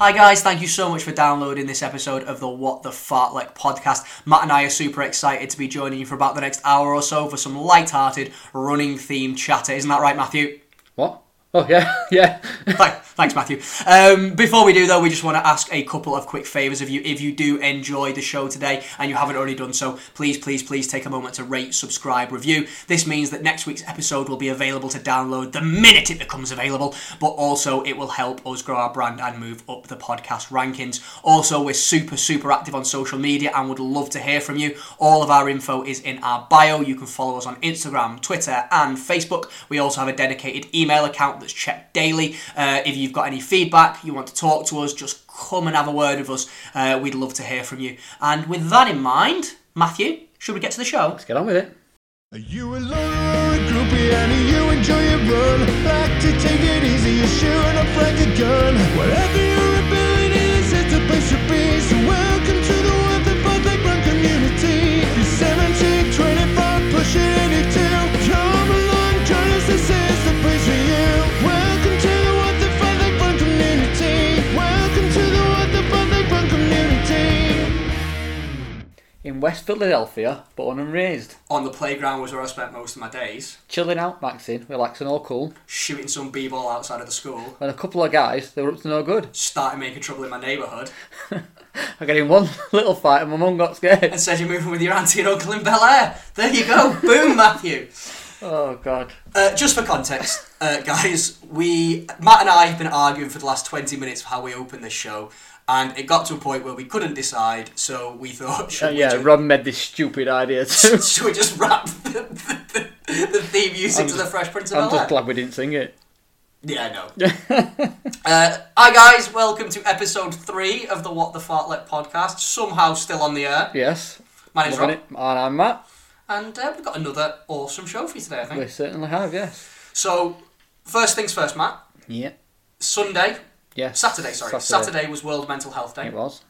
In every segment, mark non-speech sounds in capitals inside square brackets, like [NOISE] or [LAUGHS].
Hi guys, thank you so much for downloading this episode of the What the Fartlek podcast. Matt and I are super excited to be joining you for about the next hour or so for some light-hearted running themed chatter. Isn't that right, Matthew? What? Oh yeah, [LAUGHS] yeah. Thanks, Matthew. Um, before we do, though, we just want to ask a couple of quick favours of you. If you do enjoy the show today and you haven't already done so, please, please, please take a moment to rate, subscribe, review. This means that next week's episode will be available to download the minute it becomes available, but also it will help us grow our brand and move up the podcast rankings. Also, we're super, super active on social media and would love to hear from you. All of our info is in our bio. You can follow us on Instagram, Twitter, and Facebook. We also have a dedicated email account that's checked daily. Uh, if you've got any feedback, you want to talk to us, just come and have a word with us. Uh, we'd love to hear from you. And with that in mind, Matthew, should we get to the show? Let's get on with it. Are you alone or groupie and you enjoy your run? Like to take it easy, you're shooting up Frank a gun. Whatever In West Philadelphia, born and raised. On the playground was where I spent most of my days, Chilling out, maxing, relaxing, all cool. shooting some b-ball outside of the school, When a couple of guys, they were up to no good. [LAUGHS] started making trouble in my neighbourhood, I got in one [LAUGHS] little fight and my mum got scared. and said you're moving with your auntie and uncle in Bel Air. There you go, [LAUGHS] boom, Matthew. Oh god. Uh, just for context, uh, guys, we Matt and I have been arguing for the last twenty minutes of how we open this show, and it got to a point where we couldn't decide. So we thought, [LAUGHS] should, Uh, we, yeah, just, Ron made this stupid idea [LAUGHS] too. should we just rap the, [LAUGHS] the, the, the theme music I'm to just- the Fresh Prince of Bel Air? I'm just glad we didn't sing it. Yeah, I know. uh, hi guys, welcome to episode three of the What the Fartlek podcast. Somehow still on the air. Yes. My name's Rob, it. And I'm Matt. and uh, we've got another awesome show for you today. I think. We certainly have, yes. So, first things first, Matt. Yeah. Sunday, Yes. Saturday, sorry, Saturday, was World Mental Health Day. It was.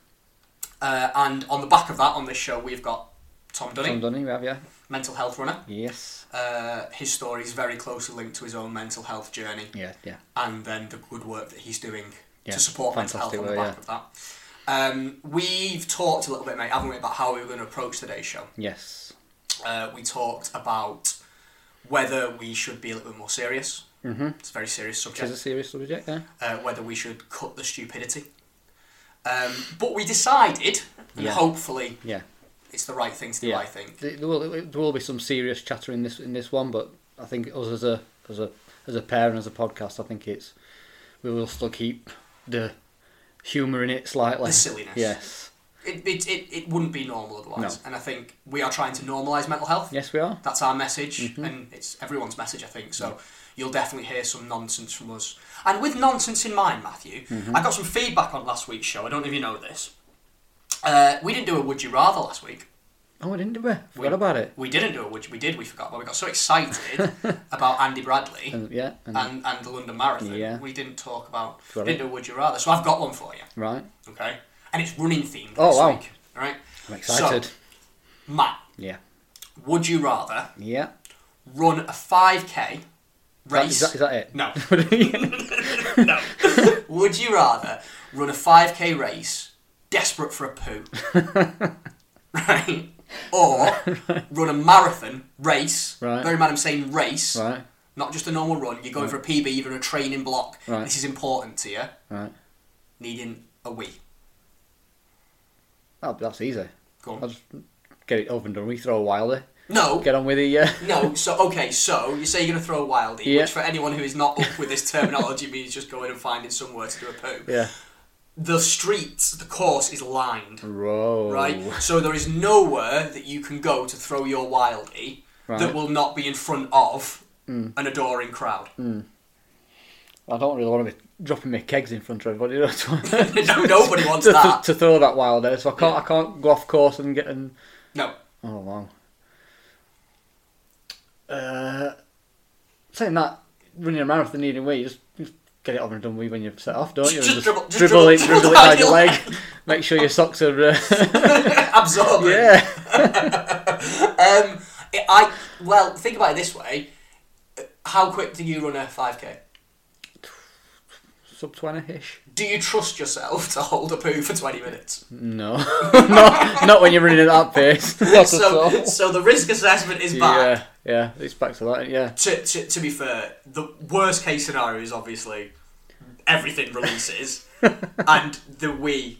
Uh, and on the back of that, on this show, we've got Tom Dunning, Tom Dunning, we have, yeah. mental health runner. Yes. Uh, his story is very closely linked to his own mental health journey Yeah, yeah. and then the good work that he's doing Yeah, to support mental health on the back of that. Um, we've talked a little bit, mate, haven't we, about how we were going to approach today's show. Yes. Uh, we talked about whether we should be a little bit more serious. Mm-hmm. It's a very serious subject. It's a serious subject, yeah. uh, whether we should cut the stupidity. Um, but we decided, and Yeah. hopefully Yeah. it's the right thing to do, Yeah. I think. There there will, there will be some serious chatter in this in this one, but I think us as a as a as a pair and as a podcast, I think it's we will still keep the humour in it slightly. The silliness. Yes. It, it, it, it wouldn't be normal otherwise. No. And I think we are trying to normalise mental health. Yes, we are. That's our message, Mm-hmm. and it's everyone's message, I think. So you'll definitely hear some nonsense from us. And with nonsense in mind, Matthew, Mm-hmm. I got some feedback on last week's show. I don't know if you know this. Uh, we didn't do a Would You Rather last week. Oh, we didn't do it. Forgot We- about it. We didn't do a Would You... We did, we forgot. But we got so excited [LAUGHS] about Andy Bradley. And, yeah. And, and, and the London Marathon, Yeah. we didn't talk about, Got didn't it. do Would You Rather. So I've got one for you, right. okay? And it's running themed Oh, this wow. week, all right? I'm excited. So, Matt, yeah. would you rather Yeah. run a 5k Is race? that, is that it? No. [LAUGHS] no. [LAUGHS] would you rather run a 5k race desperate for a poo? [LAUGHS] right? Or run a marathon race. Right. Very man, I'm saying race. right. Not just a normal run. You're going for a PB, you're in a training block. Right. This is important to you. Right. Needing a wee. Oh, that's easy. Go I'll on. just get it over and done. We throw a wilder. No, Get on with it, yeah. no. So okay, so you say you're gonna throw a wildie, Yeah. which for anyone who is not up with this terminology [LAUGHS] means just going and finding somewhere to do a poo. yeah. The streets, the course is lined, Row. right? So there is nowhere that you can go to throw your wildie that will not be in front of mm. an adoring crowd. Mm. I don't really want to be dropping my kegs in front of everybody. [LAUGHS] no, nobody wants [LAUGHS] to, that. to, to throw that wilder, so I can't. I can't go off course and get and. No. Oh wow. Uh, saying that, running a marathon needing weight, just, just get it over and done with when you set off, don't you? Just And dribble- just dribble, it, dribble- it [LAUGHS] dribble down your leg. [LAUGHS] Make sure your socks are. Uh, [LAUGHS] Absorbent. yeah. Um, it- I well, think about it this way: how quick do you run a five k? sub twenty ish. Do you trust yourself to hold a poo for 20 minutes? No, [LAUGHS] not not when you're running at that pace. Not at So, all. so the risk assessment is back. Yeah, yeah, it's back to that. Yeah, To, to, to be fair, the worst case scenario is obviously everything releases, [LAUGHS] and the we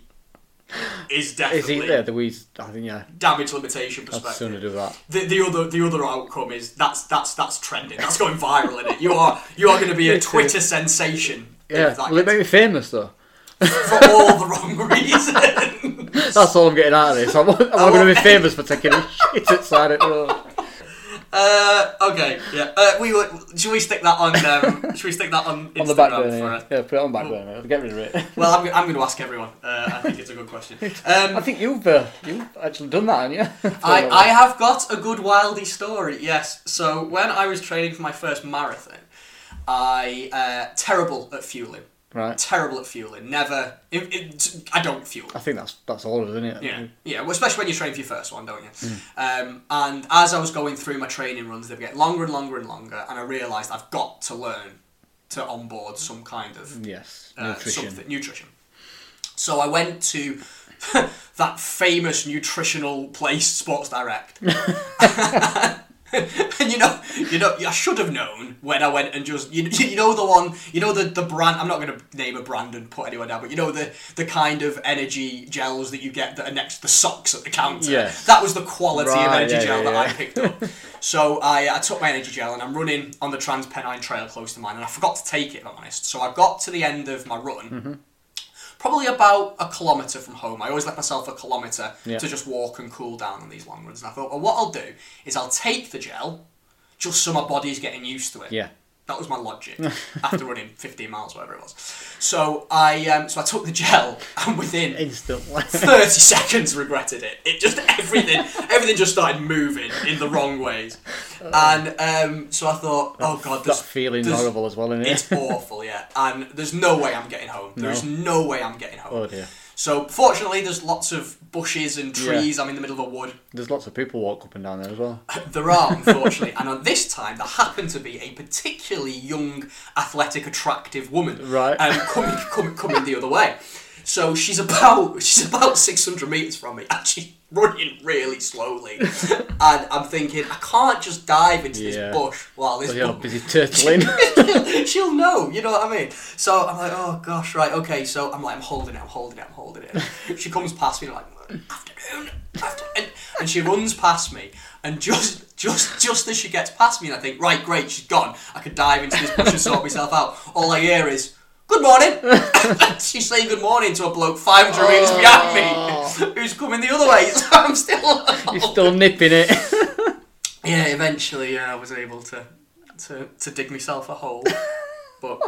is is definitely it there? The wheeze. I think yeah. damage limitation perspective. I'd perspective. sooner do that. The, the other the other outcome is that's that's that's trending. That's going viral in it. You are you are going to be a [LAUGHS] Twitter sensation. Yeah, will it make me famous though? for all the wrong [LAUGHS] reasons. That's all I'm getting out of this. I'm, I'm Oh. going to be famous for taking a shit outside it. Uh, okay, yeah. Uh, we will, should we stick that on? Um, should we stick that on Instagram [LAUGHS] On the back for burner. a- Yeah. yeah, put it on the back burner. Get rid of it. Well, I'm, I'm going to ask everyone. Uh, I think it's a good question. Um, I think you've uh, you've actually done that, haven't you? [LAUGHS] I, I have got a good wildy story, yes. So when I was training for my first marathon, I uh, terrible at fueling. right. Terrible at fueling. Never. It, it, I don't fuel. I think that's that's all, isn't it? Yeah, yeah. Well, especially when you're training for your first one, don't you? Mm. Um, and as I was going through my training runs, they get longer and longer and longer, and I realised I've got to learn to onboard some kind of Yes. uh, nutrition. So I went to [LAUGHS] that famous nutritional place, Sports Direct. [LAUGHS] [LAUGHS] [LAUGHS] and you know, you know, I should have known when I went and just you, [LAUGHS] you know the one, you know the the brand. I'm not going to name a brand and put anyone down, but you know the the kind of energy gels that you get that are next to the socks at the counter. Yes. That was the quality of energy yeah, gel yeah, that I picked up. [LAUGHS] So I, I took my energy gel and I'm running on the Trans Pennine Trail close to mine, and I forgot to take it. If I'm honest, so I got to the end of my run. Mm-hmm. Probably about a kilometre from home. I always let myself a kilometre Yeah. to just walk and cool down on these long runs. And I thought, well, what I'll do is I'll take the gel, just so my body's getting used to it. Yeah. That was my logic [LAUGHS] after running 15 miles, whatever it was. So I, um, so I took the gel, [LAUGHS] and within Instantly. 30 [LAUGHS] seconds regretted it. It just everything everything just started moving in the wrong ways. And um, so I thought, oh god, that there's, feeling's there's- horrible as well, isn't it? It's awful, yeah. And there's no way I'm getting home. There's no way I'm getting home. Oh dear. So fortunately, there's lots of bushes and trees. I'm in the middle of a wood. There's lots of people walk up and down there as well. [LAUGHS] There are, unfortunately, and on this time there happened to be a particularly young, athletic, attractive woman, Right. um, coming, coming, coming the other way. So she's about [LAUGHS] she's about six hundred meters from me, and [LAUGHS] she's running really slowly. [LAUGHS] and I'm thinking, I can't just dive into Yeah. this bush while this So you're bu- busy turtling. she'll know, you know what I mean? So I'm like, oh gosh, right, okay. So I'm like, I'm holding it, I'm holding it, I'm holding it. she comes past me, and I'm like, afternoon, afternoon. And, and she runs past me, and just, just, just as she gets past me, and I think, right, great, she's gone. I could dive into this bush and sort myself out. All I hear is, good morning. [LAUGHS] she's saying good morning to a bloke 500 metres behind me, oh. who's coming the other way. [LAUGHS] So I'm still. You're still nipping it. [LAUGHS] Yeah, eventually, yeah, I was able to, to, to dig myself a hole. But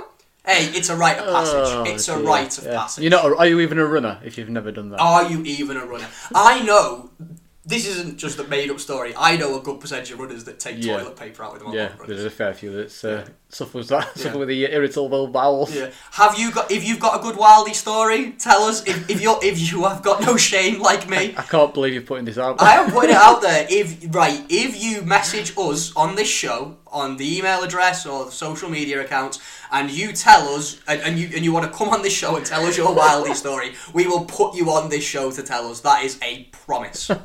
hey, it's a rite of passage. Oh, it's a dear. rite of Yeah. passage. You're not. A, are you even a runner if you've never done that? Are you even a runner? I know this isn't just a made up story. I know a good percentage of runners that take Yeah. toilet paper out with them on yeah, there's a fair few that uh, suffers that Yeah. suffer [LAUGHS] with the irritable bowels. Yeah. Have you got? If you've got a good wildy story, tell us. If, if you if you have got no shame like me, [LAUGHS] I can't believe you're putting this out. I am putting it out there. If right, if you message us on this show on the email address or the social media accounts, and you tell us, and, and you and you want to come on this show and tell us your wildy story, we will put you on this show to tell us. That is a promise. [LAUGHS]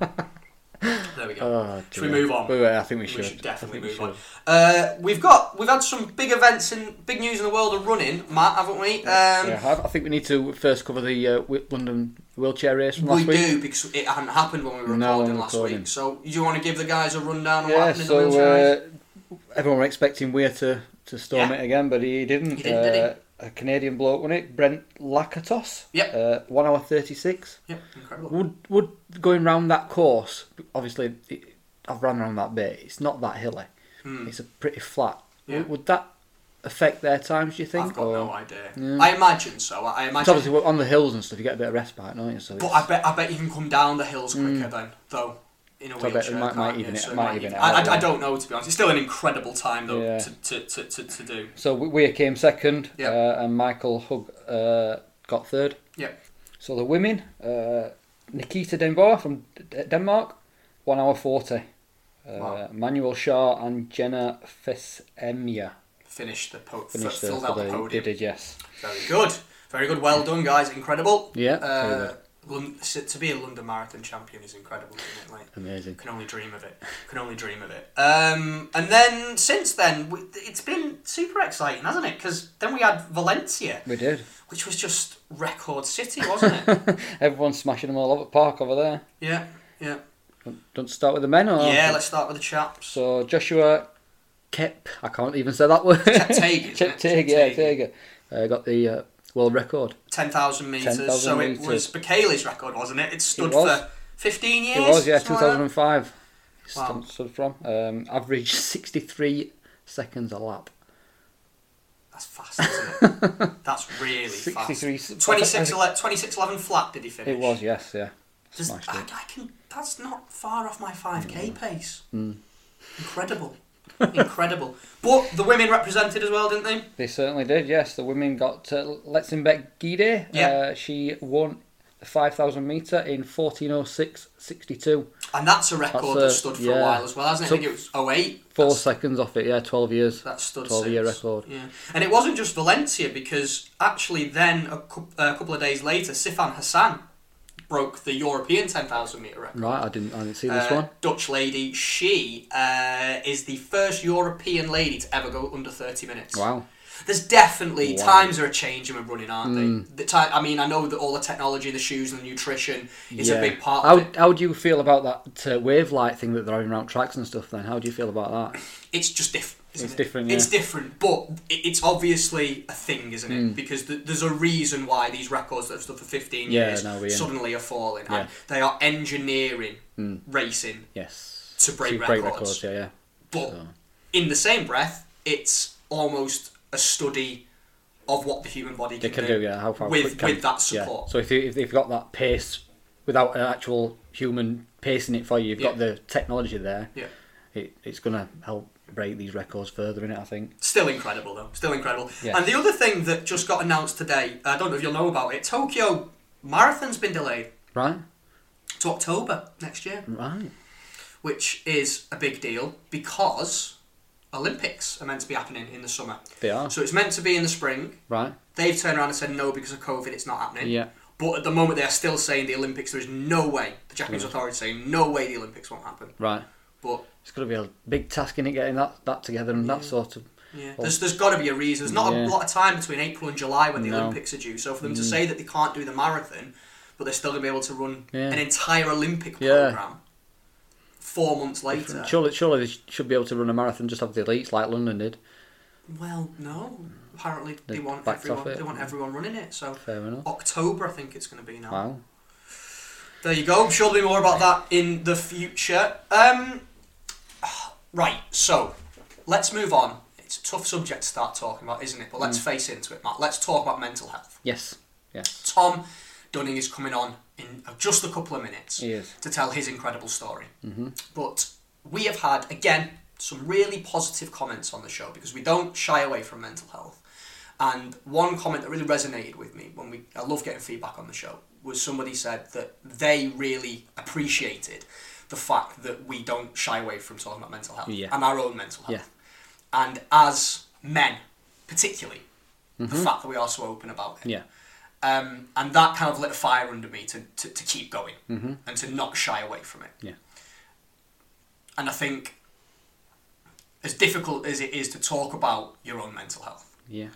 There we go. Oh, should we move on? Wait, wait, I think we should. We should definitely move we on. should. Uh, we've got we've had some big events and big news in the world of running, Matt, haven't we? Um, Yeah, I think we need to first cover the uh, London wheelchair race from we last week. do because it hadn't happened when we were No, recording we're last recording. week. So, do you want to give the guys a rundown of what Yeah, happened in the wheelchair so race? Uh, everyone were expecting Weir to, to storm Yeah. it again, but he didn't. He didn't, did he? uh, A Canadian bloke won it, Brent Lakatos. Yep. Uh, one hour thirty six. Yeah, incredible. Would would going round that course? Obviously, it, I've run around that bit. It's not that hilly. Hmm. It's a pretty flat. Yeah. Would, would that affect their times? Do you think? I've got or- no idea. Yeah. I imagine so. I It's imagine. obviously on the hills and stuff. You get a bit of respite, don't you? So But it's- I bet I bet you can come down the hills quicker then, though. In a. So bet it might- might even you? it- So might even it I, I, I yeah. don't know to be honest. It's still an incredible time though Yeah. to, to, to, to, to do. So we came second, Yep. uh, and Marcel Hug uh, got third. Yep. So the women, uh, Nikita den Boer from D- Denmark, one hour forty. Uh, Wow. Manuel Shaw and Jenna Fesemyer. finished the po- Finished filled the, out the podium. did, yes. Very good. Very good. Well done, guys. Incredible. Yeah, Uh, To be a London Marathon champion is incredible, isn't it? Like, Amazing. can only dream of it. Can only dream of it. Um, and then since then, we, it's been super exciting, hasn't it? Because then we had Valencia, We did. which was just record city, wasn't it? [LAUGHS] Everyone's smashing them all over the park over there. yeah, yeah. Don't start with the men, or Yeah. Let's start with the chaps. So Joshua Kep, I can't even say that word. Isn't it? [LAUGHS] Yeah. Cheptegei. Uh, got the uh, world record. Ten thousand meters. 10,000 So it metres. was Bekele's record, wasn't it? It stood was. for fifteen years. It was, yeah, something like that? 2005. Wow. Stood, from um, average 63 seconds a lap. That's fast, isn't it? [LAUGHS] That's really fast. 26 ele- 26 11 flat did he finish? It was, yes, yeah. Does- I. I can. That's not far off my 5k pace. Mm. Incredible. Incredible. But the women represented as well, didn't they? They certainly did, yes. The women got uh, Letesenbet Gidey. Yeah. Uh, she won the 5,000 metre in 1406.62. And that's a record That's that stood for yeah. a while as well, hasn't it? I think it was 08. Four That's- seconds off it, yeah, 12 years. That stood 12 year record. Yeah, and it wasn't just Valencia because actually then a, cou- a couple of days later, Sifan Hassan broke the European 10,000 meter record. Right, I didn't, I didn't see this Uh, one. Dutch lady. She uh, is the first European lady to ever go under 30 minutes. Wow. There's definitely Wow. times are a changing with running, aren't Mm. they? The time, I mean, I know that all the technology, the shoes, and the nutrition is a big part How, of it. how do you feel about that uh, Wavelight thing that they're having around tracks and stuff then? How do you feel about that? It's just different. It's it? different, It's different, but it's obviously a thing, isn't it? Mm. Because th- there's a reason why these records that have stood for 15 Yeah, years no, suddenly are falling, Yeah. and they are engineering Mm. racing Yes. to break break records. records, yeah, yeah. But So- in the same breath, it's almost a study of what the human body They can, can do, yeah. How far with can- with that yeah. support. So if, you, if they've got that pace without an actual human pacing it for you, you've got the technology there. Yeah. It, it's going to help break these records further in it, I think. Still incredible though. Still incredible. Yes. And the other thing that just got announced today, I don't know if you'll know about it. Tokyo Marathon's been delayed Right? to October next year, Right. which is a big deal because Olympics are meant to be happening in the summer. They are. So it's meant to be in the spring. Right? They've turned around and said no because of COVID, it's not happening. Yeah. But at the moment, they are still saying the Olympics. There is no way. The Japanese Mm. authorities saying no way the Olympics won't happen. Right. But It's going to be a big task in it getting that, that together and that sort of. yeah, Well- there's there's got to be a reason. There's not Yeah. a lot of time between April and July when the No. Mm. Olympics are due. So for them to say that they can't do the marathon, but they're still going to be able to run Yeah. an entire Olympic Yeah. program four months later. Surely, surely they should be able to run a marathon just have the elites like London did. Well, no. Apparently, they They want everyone. They want everyone running it. So Fair enough. October, I think it's going to be now. Wow. There you go. I'm sure there'll be more about that in the future. Um, right, so let's move on. It's a tough subject to start talking about, isn't it? But Mm. let's face into it, Matt. Let's talk about mental health. Yes. Yes. Tom Dunning is coming on in just a couple of minutes to tell his incredible story. Mm-hmm. But we have had, again, some really positive comments on the show because we don't shy away from mental health. And one comment that really resonated with me when we, I love getting feedback on the show, was somebody said that they really appreciated the fact that we don't shy away from talking about mental health Yeah. and our own mental health. Yeah. And as men, particularly, the fact that we are so open about it. Yeah. Um, and that kind of lit a fire under me to, to, to keep going Mm-hmm. and to not shy away from it. Yeah. And I think, as difficult as it is to talk about your own mental health, Yeah.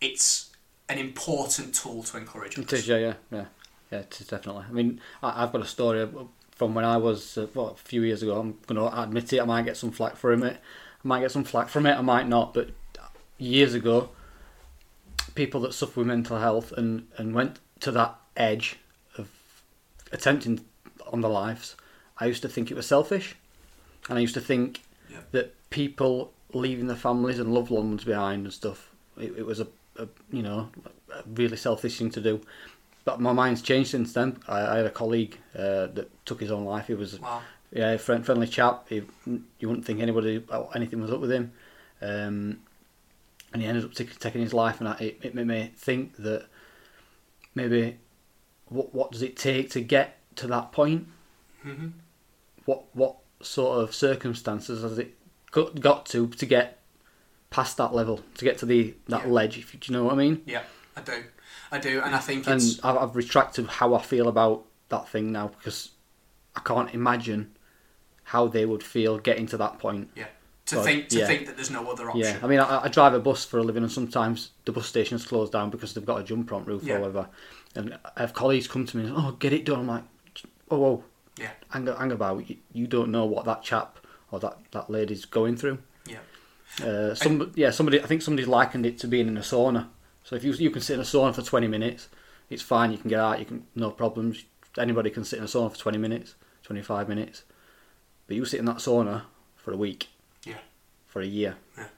it's an important tool to encourage It others. is, yeah, yeah, yeah, yeah. It is definitely. I mean, I, I've got a story from when I was uh, what, a few years ago. I'm going to admit it. I might get some flack from it. I might get some flack from it. I might not. But years ago, people that suffer with mental health and and went to that edge of attempting on their lives, I used to think it was selfish, and I used to think Yeah. that people leaving their families and loved ones behind and stuff, it, it was a, a you know a really selfish thing to do. But my mind's changed since then. I, I had a colleague uh, that took his own life. He was Wow. yeah, a friend, friendly chap. He, you wouldn't think anybody anything was up with him, um, and he ended up taking taking his life. And I, it, it made me think that maybe what what does it take to get to that point? hmm What what sort of circumstances has it got, got to to get past that level to get to the that Yeah. ledge. If you, do you know what I mean? Yeah, I do. I do, and I think And it's I've, I've retracted how I feel about that thing now because I can't imagine how they would feel getting to that point. yeah to God, think to yeah. think that there's no other option. Yeah, I mean, I, I drive a bus for a living, and sometimes the bus station's closed down because they've got a jump on roof Yeah. or whatever. And I have colleagues come to me, and, "Oh, get it done." I'm like, "Oh, whoa, Yeah. hang, hang about. You, you don't know what that chap or that that lady's going through." Yeah. Uh, some, yeah, somebody. I think somebody likened it to being in a sauna. So if you you can sit in a sauna for 20 minutes, it's fine. You can get out. You can no problems. Anybody can sit in a sauna for 20 minutes, 25 minutes. But you sit in that sauna for a week, Yeah. for a year. Yeah.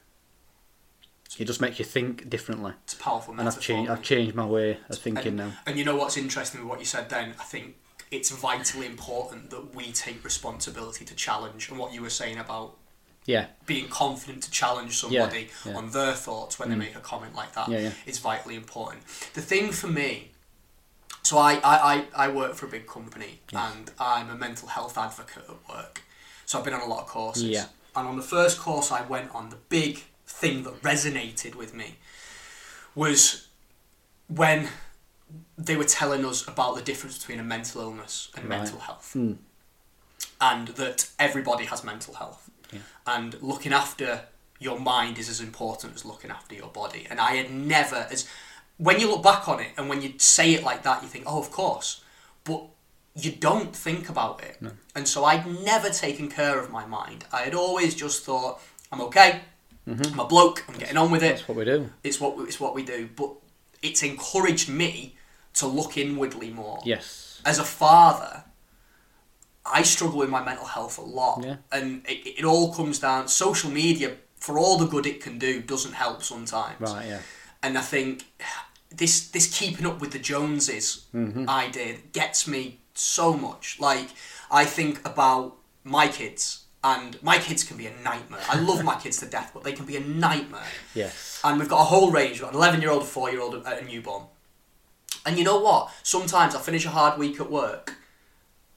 It just makes you think differently. It's a powerful And I've changed. I've changed my way of thinking and, now. And you know what's interesting with what you said then? I think it's vitally important that we take responsibility to challenge. And what you were saying about Yeah, being confident to challenge somebody yeah. Mm. on their thoughts when they make a comment like that Yeah, yeah. is vitally important. The thing for me, so I, I, I, I work for a big company and I'm a mental health advocate at work. So I've been on a lot of courses. Yeah. And on the first course I went on, the big thing that resonated with me was when they were telling us about the difference between a mental illness and Right. mental health Mm. and that everybody has mental health and looking after your mind is as important as looking after your body. And i had never as when you look back on it and when you say it like that you think oh of course. But you don't think about it. And so i'd never taken care of my mind. I had always just thought i'm okay. Mm-hmm. I'm a bloke. I'm getting on with it. That's what we do. it's what it's what we do. But it's encouraged me to look inwardly more. Yes. as a father, I struggle with my mental health a lot, Yeah. and it, it all comes down. Social media, for all the good it can do, doesn't help sometimes. Right. Yeah. And I think this this keeping up with the Joneses Mm-hmm. idea gets me so much. Like I think about my kids, and my kids can be a nightmare. I love my kids to death, but they can be a nightmare Yes. and we've got a whole range. We've got an 11 year old, a 4 year old, and a newborn. And you know what? Sometimes I finish a hard week at work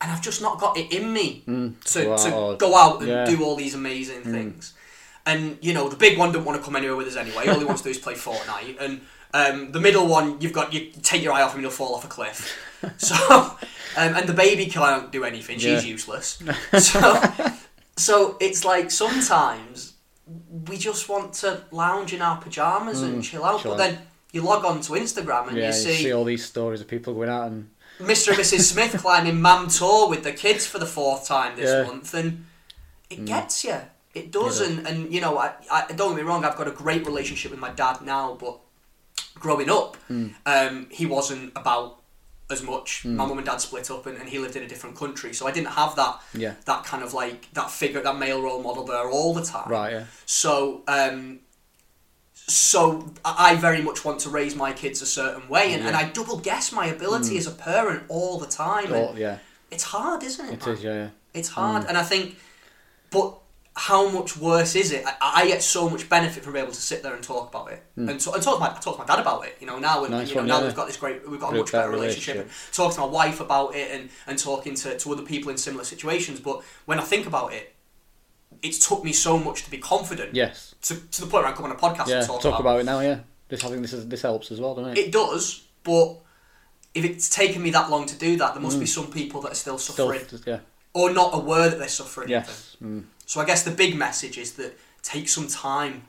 and I've just not got it in me to, go to out. go out and Yeah. do all these amazing things. And, you know, the big one don't want to come anywhere with us anyway. All he wants to do is play Fortnite. And um, the middle one, you've got, you take your eye off him he'll fall off a cliff. [LAUGHS] So, um, and the baby can't do anything. She's Yeah. useless. [LAUGHS] So, so it's like sometimes we just want to lounge in our pajamas and chill out. chill but out. then you log on to Instagram and Yeah. you You see, see all these stories of people going out and Mr. and Mrs. Smith [LAUGHS] climbing Mam Tor with the kids for the fourth time this Yeah. Mm. month, and it gets you. It does, and, and you know, I, I don't get me wrong. I've got a great relationship with my dad now, but growing up, Mm. um, he wasn't about as much. My mum and dad split up, and, and he lived in a different country, so I didn't have that Yeah. that kind of like that figure, that male role model there all the time. right. Yeah. So, um, so I I very much want to raise my kids a certain way, and, and I double guess my ability mm. as a parent all the time. Oh, yeah. It's hard, isn't it? It man? is. Yeah. Yeah. It's hard, mm. and I think, but how much worse is it? I, I get so much benefit from being able to sit there and talk about it, mm. and, so, and talk to my talk to my dad about it. You know, now and. Nice you know one, now yeah. we've got this great, we've got a much better better relationship. relationship. And talk to my wife about it, and and talking to, to other people in similar situations. But when I think about it, it's took me so much to be confident Yes. to, to the point where I come on a podcast Yeah. and talk, Talk, about, it now. Yeah. This I think this is this helps as well, doesn't it? it. does, but if it's taken me that long to do that, there must be some people that are still Mm. Still. suffering Yeah. or not aware that they're suffering. Yes. Mm. So I guess the big message is that take some time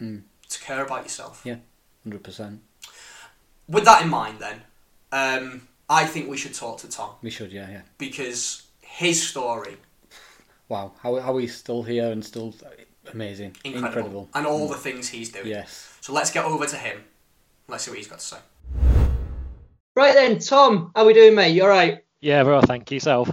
Mm. to care about yourself. Yeah. Hundred percent. With that in mind, then, um, I think we should talk to Tom We should. Yeah. Yeah. because his story Wow. How how he's still here and still amazing. incredible, Incredible. and all the things he's doing. Yes. So let's get over to him. Let's see what he's got to say. Right then, Tom, how are we doing, mate? You all right? Yeah, well, thank you, yourself.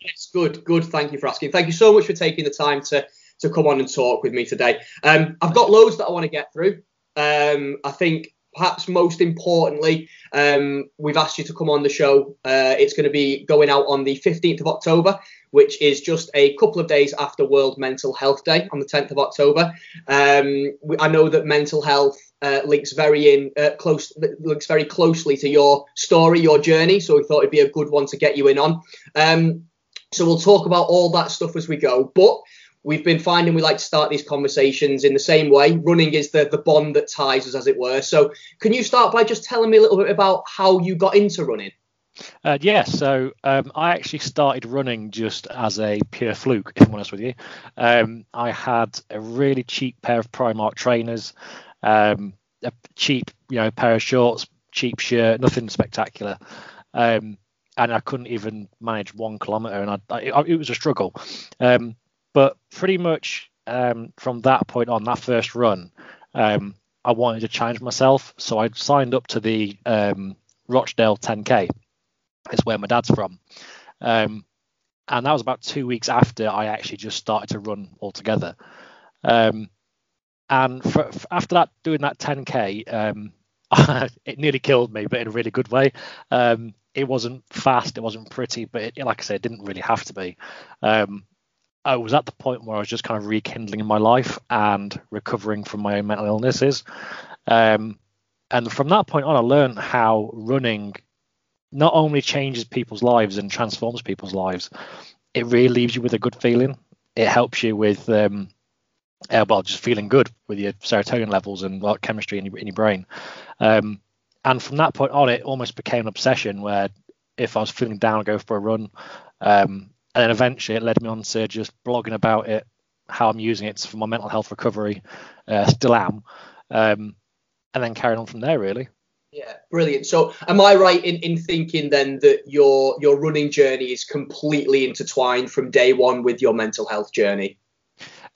Yes, good, good. Thank you for asking. Thank you so much for taking the time to to come on and talk with me today. Um, I've got loads that I want to get through. Um, I think perhaps most importantly, um, we've asked you to come on the show. Uh, it's going to be going out on the 15th of October, which is just a couple of days after World Mental Health Day on the 10th of October. Um, I know that mental health uh, links very in uh, close links very closely to your story, your journey. So we thought it'd be a good one to get you in on. Um, so we'll talk about all that stuff as we go. But we've been finding we like to start these conversations in the same way. Running is the the bond that ties us, as it were. So, can you start by just telling me a little bit about how you got into running? Uh, yeah, so um, I actually started running just as a pure fluke, if I'm honest with you. Um, I had a really cheap pair of Primark trainers, um, a cheap, you know, pair of shorts, cheap shirt, nothing spectacular. Um, and I couldn't even manage one kilometer, and I, I, it was a struggle. Um, but pretty much um, from that point on, that first run, I wanted to challenge myself, so I signed up to the Rochdale 10K. It's where my dad's from, um, and that was about two weeks after I actually just started to run altogether. Um, and for, for after that, doing that 10K, um, [LAUGHS] it nearly killed me, but in a really good way. Um, it wasn't fast, it wasn't pretty, but it, like I said, it didn't really have to be. Um, I was at the point where I was just kind of rekindling in my life and recovering from my own mental illnesses. Um, and from that point on, I learned how running not only changes people's lives and transforms people's lives, it really leaves you with a good feeling. It helps you with, um, uh, well, just feeling good with your serotonin levels and well, chemistry in your, in your brain. Um, and from that point on, it almost became an obsession where if I was feeling down, I'd go for a run. Um, and then eventually it led me on to just blogging about it, how I'm using it for my mental health recovery. Uh, still am. Um, and then carrying on from there, really. Yeah, brilliant. So, am I right in, in thinking then that your your running journey is completely intertwined from day one with your mental health journey?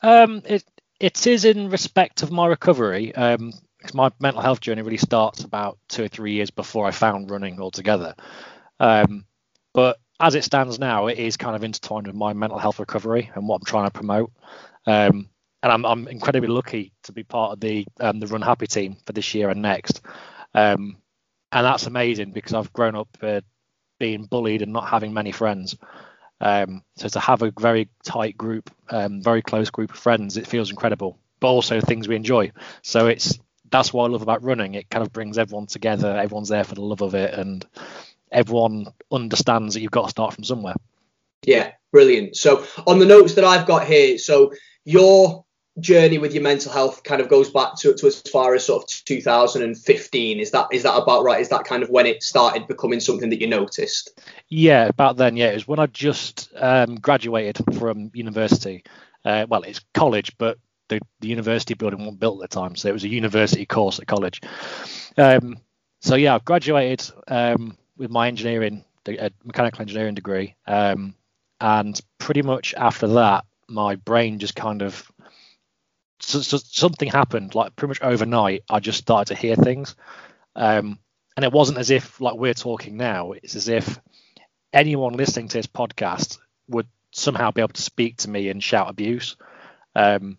Um, it it is in respect of my recovery. Um, my mental health journey really starts about two or three years before I found running altogether. Um, but as it stands now, it is kind of intertwined with my mental health recovery and what I'm trying to promote. Um, and I'm, I'm incredibly lucky to be part of the um, the Run Happy team for this year and next. Um, and that's amazing because I've grown up uh, being bullied and not having many friends. Um, so to have a very tight group, um, very close group of friends, it feels incredible. But also things we enjoy. So it's that's what I love about running. It kind of brings everyone together. Everyone's there for the love of it, and everyone understands that you've got to start from somewhere. Yeah, brilliant. So on the notes that I've got here, so your journey with your mental health kind of goes back to, to as far as sort of 2015 is that is that about right? Is that kind of when it started becoming something that you noticed? Yeah about then yeah. It was when i just um, graduated from university. Uh, well it's college but the, the university building wasn't built at the time so it was a university course at college. Um, so yeah i've graduated um, with my engineering uh, mechanical engineering degree. Um, and pretty much after that my brain just kind of so, so something happened like pretty much overnight i just started to hear things. Um, and it wasn't as if like we're talking now. It's as if anyone listening to this podcast would somehow be able to speak to me and shout abuse. Um,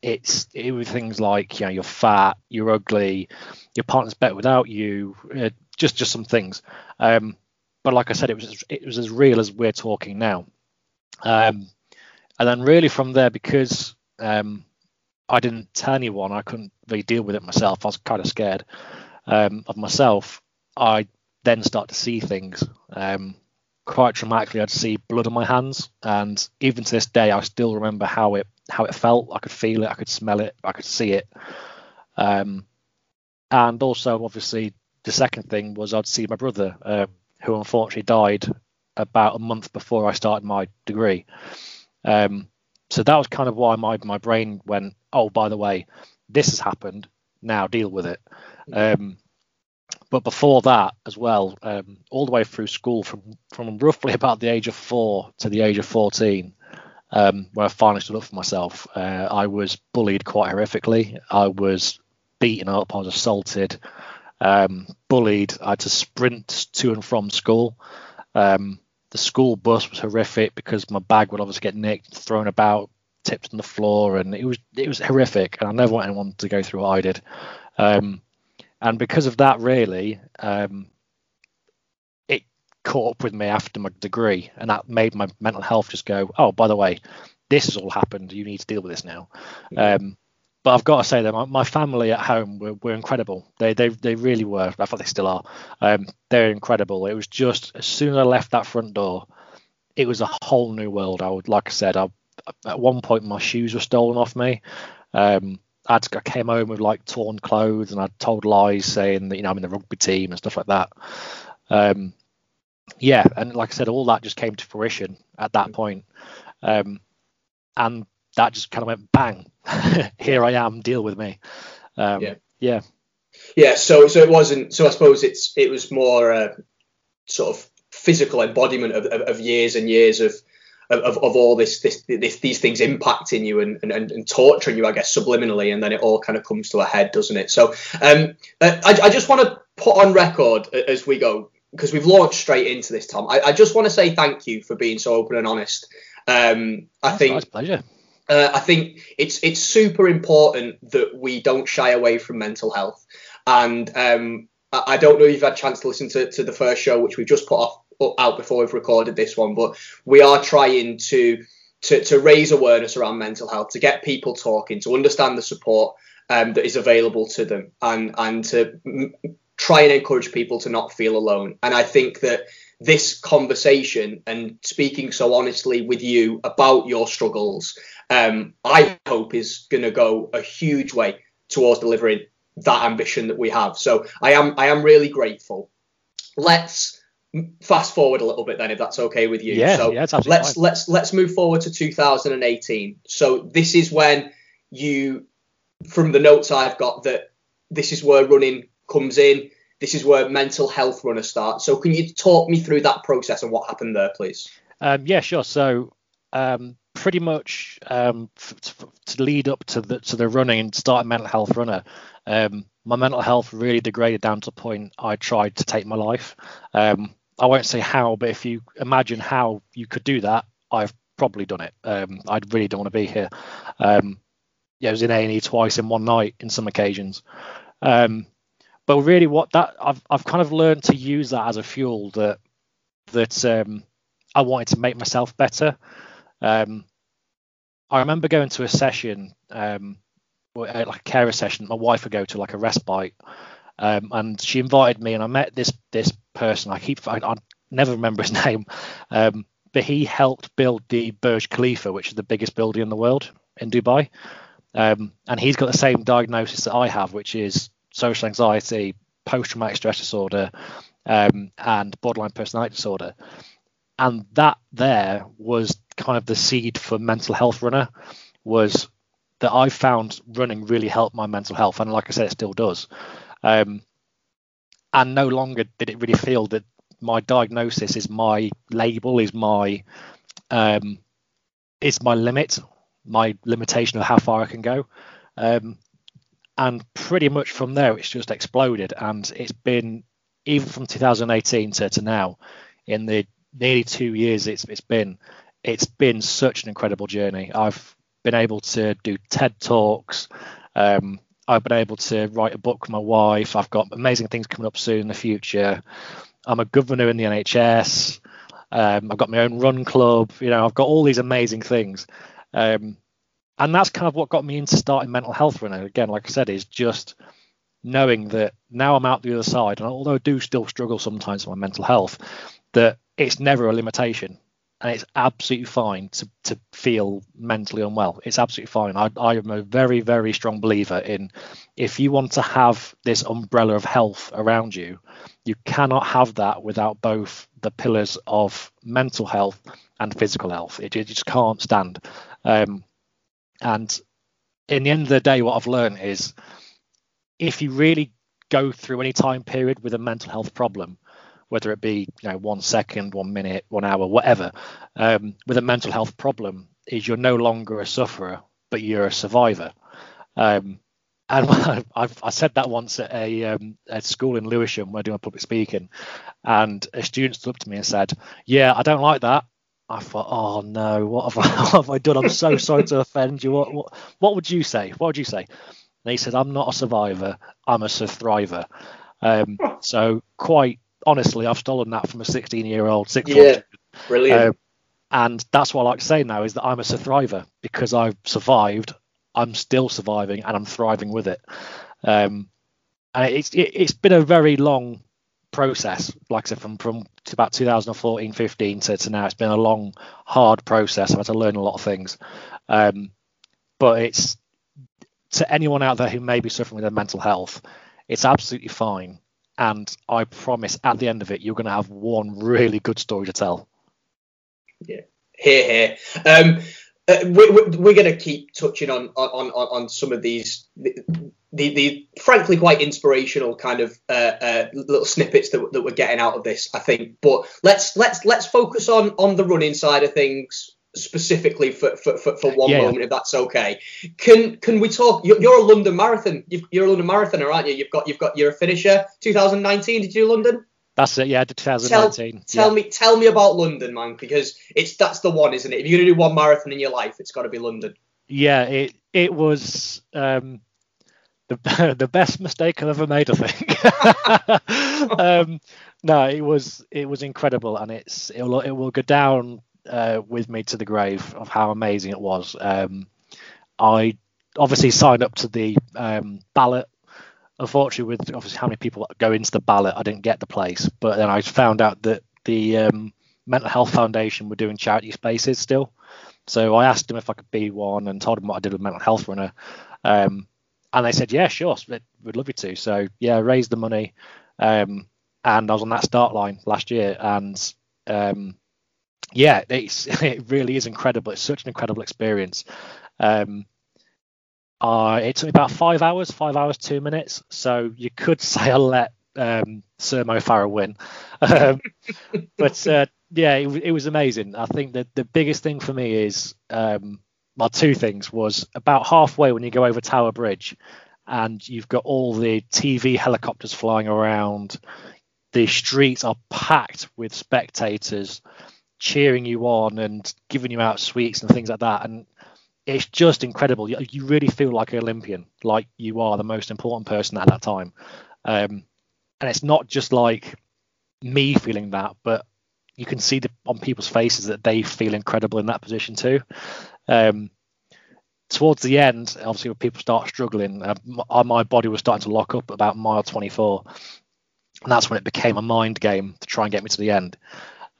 it's it was things like you know you're fat you're ugly your partner's better without you uh, just just some things. Um, but like i said it was it was as real as we're talking now. Um, and then really from there because um, I didn't tell anyone. I couldn't really deal with it myself. I was kind of scared um, of myself. I then start to see things. Um, quite dramatically, I'd see blood on my hands, and even to this day, I still remember how it how it felt. I could feel it. I could smell it. I could see it. Um, and also, obviously, the second thing was I'd see my brother, uh, who unfortunately died about a month before I started my degree. Um, so that was kind of why my my brain went, oh, by the way, this has happened. Now deal with it. Um, but before that as well, um, all the way through school, from from roughly [LAUGHS] about the age of four to the age of fourteen, um, where I finally stood up for myself, uh, I was bullied quite horrifically. I was beaten up. I was assaulted, um, bullied. I had to sprint to and from school. Um, the school bus was horrific because my bag would obviously get nicked, thrown about, tipped on the floor, and it was it was horrific. And I never want anyone to go through what I did. Um, and because of that, really, um, it caught up with me after my degree, and that made my mental health just go, oh, by the way, this has all happened. You need to deal with this now. Um, but I've got to say that my, my family at home were, were incredible. They, they they really were. I thought they still are. Um, they're incredible. It was just as soon as I left that front door, it was a whole new world. I would, like I said, I at one point my shoes were stolen off me. Um, I'd, I came home with like torn clothes and I'd told lies saying that you know I'm in the rugby team and stuff like that. Um, yeah, and like I said, all that just came to fruition at that point. Um, and that just kind of went bang. [LAUGHS] Here I am, deal with me. Um, Yeah. yeah, Yeah, so so it wasn't. So I suppose it's it was more uh, sort of physical embodiment of, of, of years and years of of, of all this, this this these things impacting you and, and, and torturing you, I guess, subliminally, and then it all kind of comes to a head, doesn't it? So um, uh, I, I just want to put on record as we go because we've launched straight into this, Tom. I, I just want to say thank you for being so open and honest. Um, I That's think nice pleasure. uh, I think it's it's super important that we don't shy away from mental health. And um, I, I don't know if you've had a chance to listen to, to the first show, which we've just put off out before we've recorded this one, but we are trying to to, to raise awareness around mental health, to get people talking, to understand the support um, that is available to them, and and to m- try and encourage people to not feel alone. And I think that this conversation and speaking so honestly with you about your struggles, um, I hope is going to go a huge way towards delivering that ambition that we have. So I am I am really grateful. Let's fast forward a little bit then, if that's okay with you. Yeah, so yeah, let's fine. let's let's move forward to 2018. So this is when you, from the notes I've got, that this is where running comes in. This is where mental health runner starts. So can you talk me through that process and what happened there, please? Um, yeah, sure. So, um, pretty much um, f- f- to lead up to the to the running and start a mental health runner, um, my mental health really degraded down to the point I tried to take my life. Um, I won't say how, but if you imagine how you could do that, I've probably done it. Um, I really don't want to be here. Um, yeah, I was in A and E twice in one night in some occasions. Um, but really, what that I've I've kind of learned to use that as a fuel that that um, I wanted to make myself better. Um, I remember going to a session, um, like a carer session. My wife would go to like a respite, um, and she invited me, and I met this this person. I keep I, I never remember his [LAUGHS] name, um, but he helped build the Burj Khalifa, which is the biggest building in the world in Dubai. Um, and he's got the same diagnosis that I have, which is social anxiety, post-traumatic stress disorder, um, and borderline personality disorder and that there was kind of the seed for mental health runner was that I found running really helped my mental health and like I said it still does um, and no longer did it really feel that my diagnosis is my label is my um, is my limit my limitation of how far I can go. Um, and pretty much from there it's just exploded. And it's been even from 2018 to, to now in the nearly two years it's it's been it's been such an incredible journey. I've been able to do ted talks um, i've been able to write a book with my wife. I've got amazing things coming up soon in the future. I'm a governor in the nhs um, i've got my own run club. You know i've got all these amazing things. Um, and that's kind of what got me into starting mental health running again like i said is just knowing that now i'm out the other side and although i do still struggle sometimes with my mental health that it's never a limitation and it's absolutely fine to, to feel mentally unwell. It's absolutely fine. I, I am a very very strong believer in if you want to have this umbrella of health around you you cannot have that without both the pillars of mental health and physical health. It, it just can't stand. Um, and in the end of the day what i've learned is if you really go through any time period with a mental health problem whether it be you know one second, one minute, one hour, whatever, um, with a mental health problem, is you're no longer a sufferer, but you're a survivor. Um, and [LAUGHS] I've, I said that once at a, um, at school in Lewisham where I do my public speaking, and a student stood up to me and said, "Yeah, I don't like that." I thought, "Oh no, what have I, [LAUGHS] what have I done? I'm so sorry to offend you. What, what what would you say? What would you say?" And he said, "I'm not a survivor. I'm a thriver." Um, [LAUGHS] so quite honestly, I've stolen that from a 16 year old sixth Yeah. Brilliant. Um, and that's what I like to say now is that I'm a survivor because I've survived. I'm still surviving and I'm thriving with it. Um, and it's it, it's been a very long process, like I said, from from to about 2014, 15 to, to now. It's been a long, hard process. I've had to learn a lot of things. Um, but it's to anyone out there who may be suffering with their mental health, it's absolutely fine. And I promise at the end of it, you're going to have one really good story to tell. Yeah, here, here. Um, uh, we, we're going to keep touching on, on, on, on some of these, the, the, the frankly quite inspirational kind of uh, uh, little snippets that, that we're getting out of this, I think. But let's let's let's focus on on the running side of things specifically for, for, for, for one Yeah. moment, if that's okay. Can can we talk? You're, a London marathon. You're a London marathoner, aren't you? You've got you've got you're a finisher. 2019. Did you do London? That's it. Yeah, 2019. Tell yeah. me tell me about London, man, because it's that's the one, isn't it? If you're gonna do one marathon in your life, it's got to be London. Yeah, it it was um, the [LAUGHS] the best mistake I've ever made. I think. [LAUGHS] um, no, it was it was incredible, and it's it will it will go down uh, with me to the grave of how amazing it was. Um, I obviously signed up to the um, ballot. Unfortunately, with obviously how many people go into the ballot, I didn't get the place. But then I found out that the um, Mental Health Foundation were doing charity spaces still. So I asked them if I could be one and told them what I did with mental health runner. Um, and they said, yeah, sure, we'd love you to. So yeah, raised the money. Um, and I was on that start line last year. And um, yeah, [LAUGHS] it really is incredible. It's such an incredible experience. Um, I, it took me about five hours, five hours, two minutes. So you could [LAUGHS] say I let um, Sir Mo Farah win. [LAUGHS] Um, but uh, yeah, it, it was amazing. I think that the biggest thing for me is, um, well, two things was about halfway when you go over Tower Bridge and you've got all the TV helicopters flying around. The streets are packed with spectators cheering you on and giving you out sweets and things like that. And it's just incredible. You, you really feel like an Olympian, like you are the most important person at that time. Um, and it's not just like me feeling that, but you can see the, on people's faces that they feel incredible in that position too. Um, towards the end, obviously, when people start struggling, uh, my, my body was starting to lock up about mile 24, and that's when it became a mind game to try and get me to the end.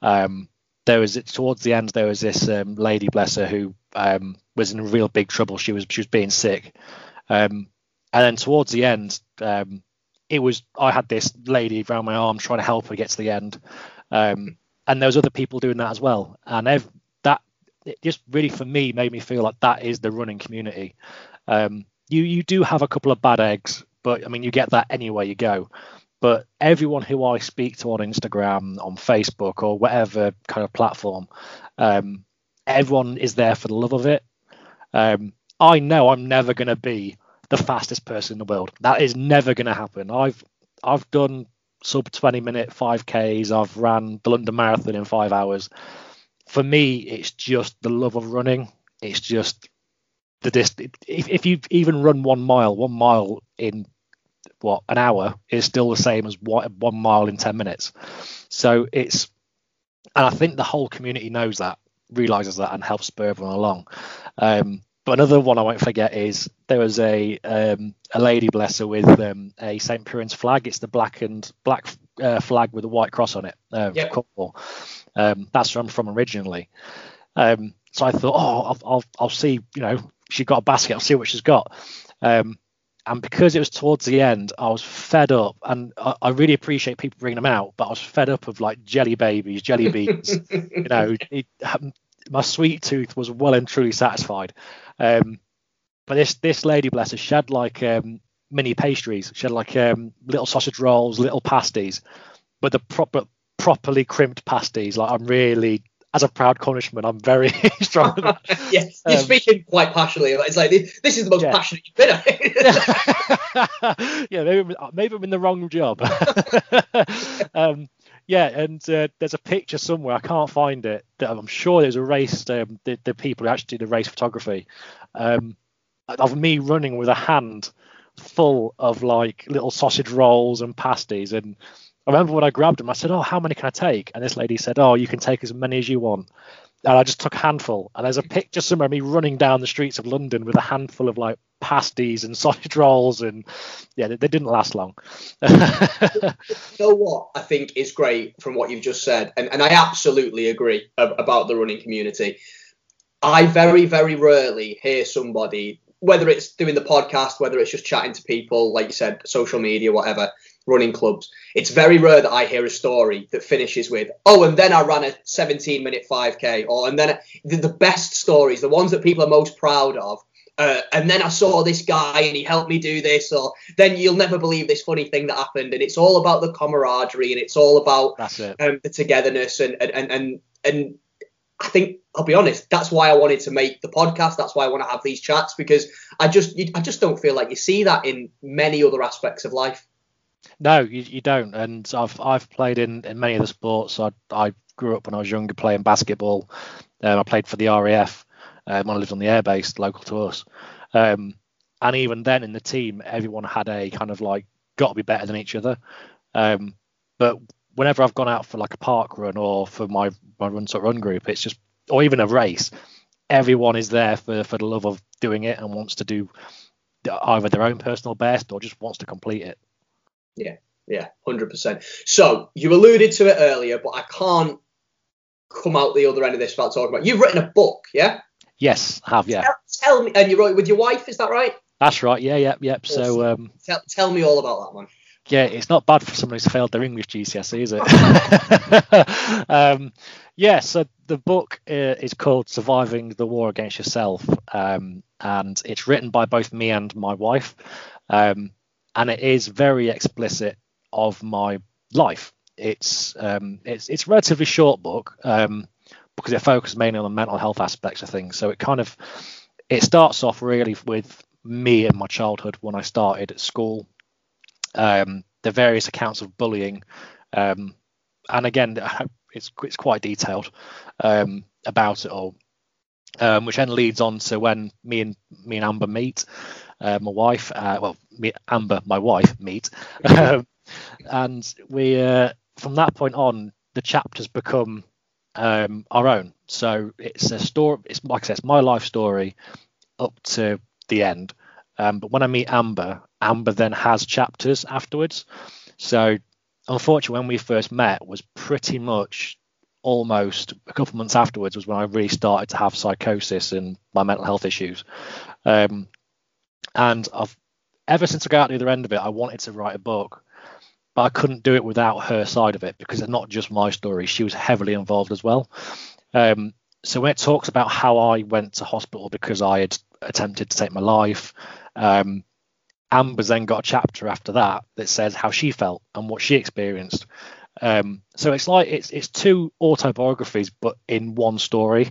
Um, there was towards the end, there was this um, lady, bless her, who um, was in real big trouble. She was she was being sick, um, and then towards the end, um, it was I had this lady around my arm trying to help her get to the end, um, and there was other people doing that as well. And ev- that it just really for me made me feel like that is the running community. Um, you you do have a couple of bad eggs, but I mean you get that anywhere you go. But everyone who I speak to on Instagram, on Facebook, or whatever kind of platform, um, everyone is there for the love of it. Um, I know I'm never going to be the fastest person in the world. That is never going to happen. I've I've done sub 20 minute 5Ks. I've ran the London Marathon in five hours. For me, it's just the love of running. It's just the dist. If, if you even run one mile, one mile in what an hour is still the same as one, one mile in 10 minutes. So it's, and I think the whole community knows that, realizes that, and helps spur everyone along. Um, but another one I won't forget is there was a um, a lady, bless her, with um, a St. Piran's flag. It's the black and black uh, flag with a white cross on it. Uh, Yep. Um, that's where I'm from originally. Um, so I thought, oh, I'll, I'll, I'll see. You know, she got a basket. I'll see what she's got. Um, and because it was towards the end, I was fed up, and I, I really appreciate people bringing them out, but I was fed up of like jelly babies, jelly [LAUGHS] beans. you know, it, um, my sweet tooth was well and truly satisfied. Um, but this this lady, bless her, she had like um, mini pastries. She had like um, little sausage rolls, little pasties, but the proper properly crimped pasties. Like I'm really, as a proud Cornishman, I'm very [LAUGHS] strong [LAUGHS] yes, you're Um, speaking quite passionately. It's like this, is the most Yeah. passionate you've been [LAUGHS] yeah, maybe I'm- maybe I'm in the wrong job. um, yeah, and uh, there's a picture somewhere I can't find it. That I'm sure there's a race. Um, the, the people who actually do the race photography um, of me running with a hand full of like little sausage rolls and pasties. And I remember when I grabbed them, I said, "Oh, how many can I take?" And this lady said, "Oh, you can take as many as you want." and I just took a handful. And there's a picture somewhere of me running down the streets of London with a handful of like pasties and [LAUGHS] sausage rolls, and yeah, they, they didn't last long. [LAUGHS] you know what I think is great from what you've just said, and, and I absolutely agree ab- about the running community. I very, very rarely hear somebody, whether it's doing the podcast, whether it's just chatting to people, like you said, social media, whatever, running clubs. It's very rare that I hear a story that finishes with, oh, and then I ran a 17 minute 5K, or and then the, the best stories, the ones that people are most proud of. Uh, and then I saw this guy and he helped me do this, or then you'll never believe this funny thing that happened. And it's all about the camaraderie and it's all about That's it. um, the togetherness and and and and, and I think I'll be honest. That's why I wanted to make the podcast. That's why I want to have these chats because I just you, I just don't feel like you see that in many other aspects of life. No, you, you don't. And I've I've played in, in many of the sports. I I grew up when I was younger playing basketball. Um, I played for the RAF um, when I lived on the airbase local to us. Um, and even then in the team, everyone had a kind of like got to be better than each other. Um, but whenever I've gone out for like a park run or for my my run to run group, it's just or even a race, everyone is there for for the love of doing it and wants to do either their own personal best or just wants to complete it. Yeah, yeah, hundred percent. So you alluded to it earlier, but I can't come out the other end of this without talking about. You've written a book, yeah? Yes, I have yeah. Tell, tell me, and you wrote it with your wife, is that right? That's right. Yeah, yep, yep. So um, Tell, tell me all about that one. yeah, it's not bad for someone who's failed their English GCSE, is it? [LAUGHS] um, yeah, so the book uh, is called Surviving the War Against Yourself, um, and it's written by both me and my wife, um, and it is very explicit of my life. It's um, it's it's a relatively short book um, because it focuses mainly on the mental health aspects of things. So it kind of it starts off really with me and my childhood when I started at school um, the various accounts of bullying, um, and again, [LAUGHS] it's it's quite detailed um, about it all, um, which then leads on to when me and me and Amber meet, uh, my wife, uh, well, me Amber, my wife meet, um, [LAUGHS] and we uh, from that point on, the chapters become um, our own. So it's a story. It's like I said, it's my life story up to the end. Um, but when I meet Amber, Amber then has chapters afterwards. So unfortunately, when we first met, was pretty much almost a couple of months afterwards was when I really started to have psychosis and my mental health issues. Um, and I've ever since I got out the other end of it, I wanted to write a book, but I couldn't do it without her side of it because it's not just my story. She was heavily involved as well. Um, so when it talks about how I went to hospital because I had attempted to take my life, um, Amber's then got a chapter after that that says how she felt and what she experienced. Um, so it's like it's it's two autobiographies but in one story.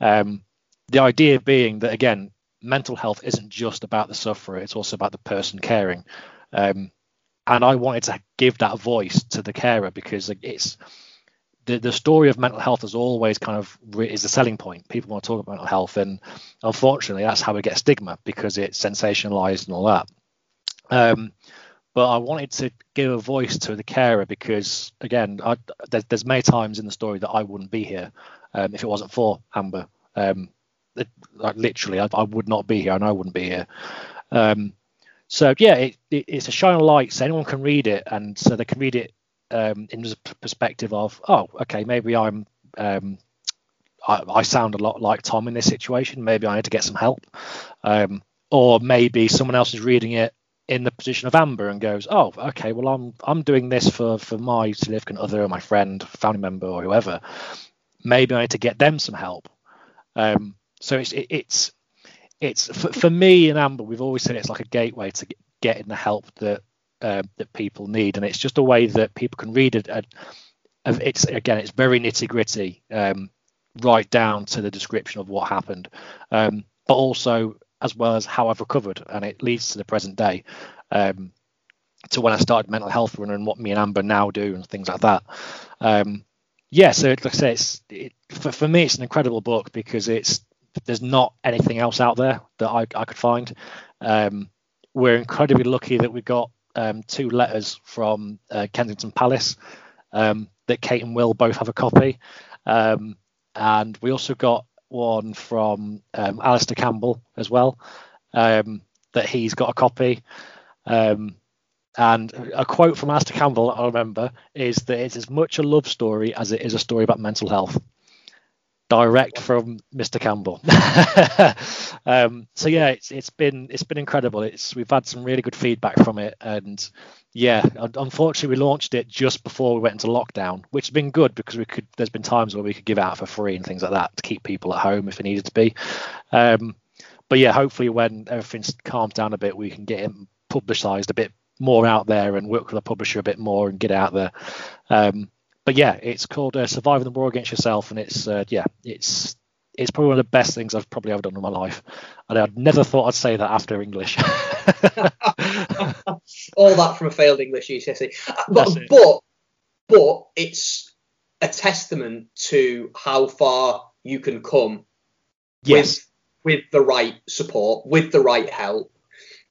Um, the idea being that again, mental health isn't just about the sufferer; it's also about the person caring. Um, and I wanted to give that voice to the carer because it's the the story of mental health is always kind of re- is the selling point. People want to talk about mental health, and unfortunately, that's how we get stigma because it's sensationalized and all that. Um, but I wanted to give a voice to the carer because, again, I, there's, many times in the story that I wouldn't be here um, if it wasn't for Amber. Um, [LAUGHS] like literally, I, I, would not be here, and I wouldn't be here. Um, so yeah, it, it, it's a shining light, so anyone can read it, and so they can read it um, in the perspective of, oh, okay, maybe I'm, um, I, I, sound a lot like Tom in this situation. Maybe I need to get some help, um, or maybe someone else is reading it in the position of Amber and goes, "Oh, okay, well, I'm I'm doing this for for my significant other, or my friend, family member, or whoever. Maybe I need to get them some help." Um, so it's it, it's it's for, for, me and Amber, we've always said it's like a gateway to get, getting the help that uh, that people need, and it's just a way that people can read it. it's again, it's very nitty gritty, um, right down to the description of what happened, um, but also as well as how I've recovered, and it leads to the present day, um, to when I started mental health and what me and Amber now do and things like that. Um, yeah, so like I say, it's it, for, for me it's an incredible book because it's there's not anything else out there that I, I could find. Um, we're incredibly lucky that we got um, two letters from uh, Kensington Palace um, that Kate and Will both have a copy. Um, and we also got one from um, Alistair Campbell as well. Um, that he's got a copy. Um, and a quote from Alistair Campbell I remember is that it's as much a love story as it is a story about mental health. Direct from Mr. Campbell. [LAUGHS] um, so yeah, it's it's been it's been incredible. It's we've had some really good feedback from it, and yeah, unfortunately we launched it just before we went into lockdown, which has been good because we could. There's been times where we could give out for free and things like that to keep people at home if it needed to be. Um, but yeah, hopefully when everything's calmed down a bit, we can get it publicised a bit more out there and work with a publisher a bit more and get out there. Um, but yeah, it's called uh, "Surviving the War Against Yourself," and it's uh, yeah, it's it's probably one of the best things I've probably ever done in my life. And I'd never thought I'd say that after English. [LAUGHS] All that from a failed English GCSE, but but but it's a testament to how far you can come yes. with with the right support, with the right help,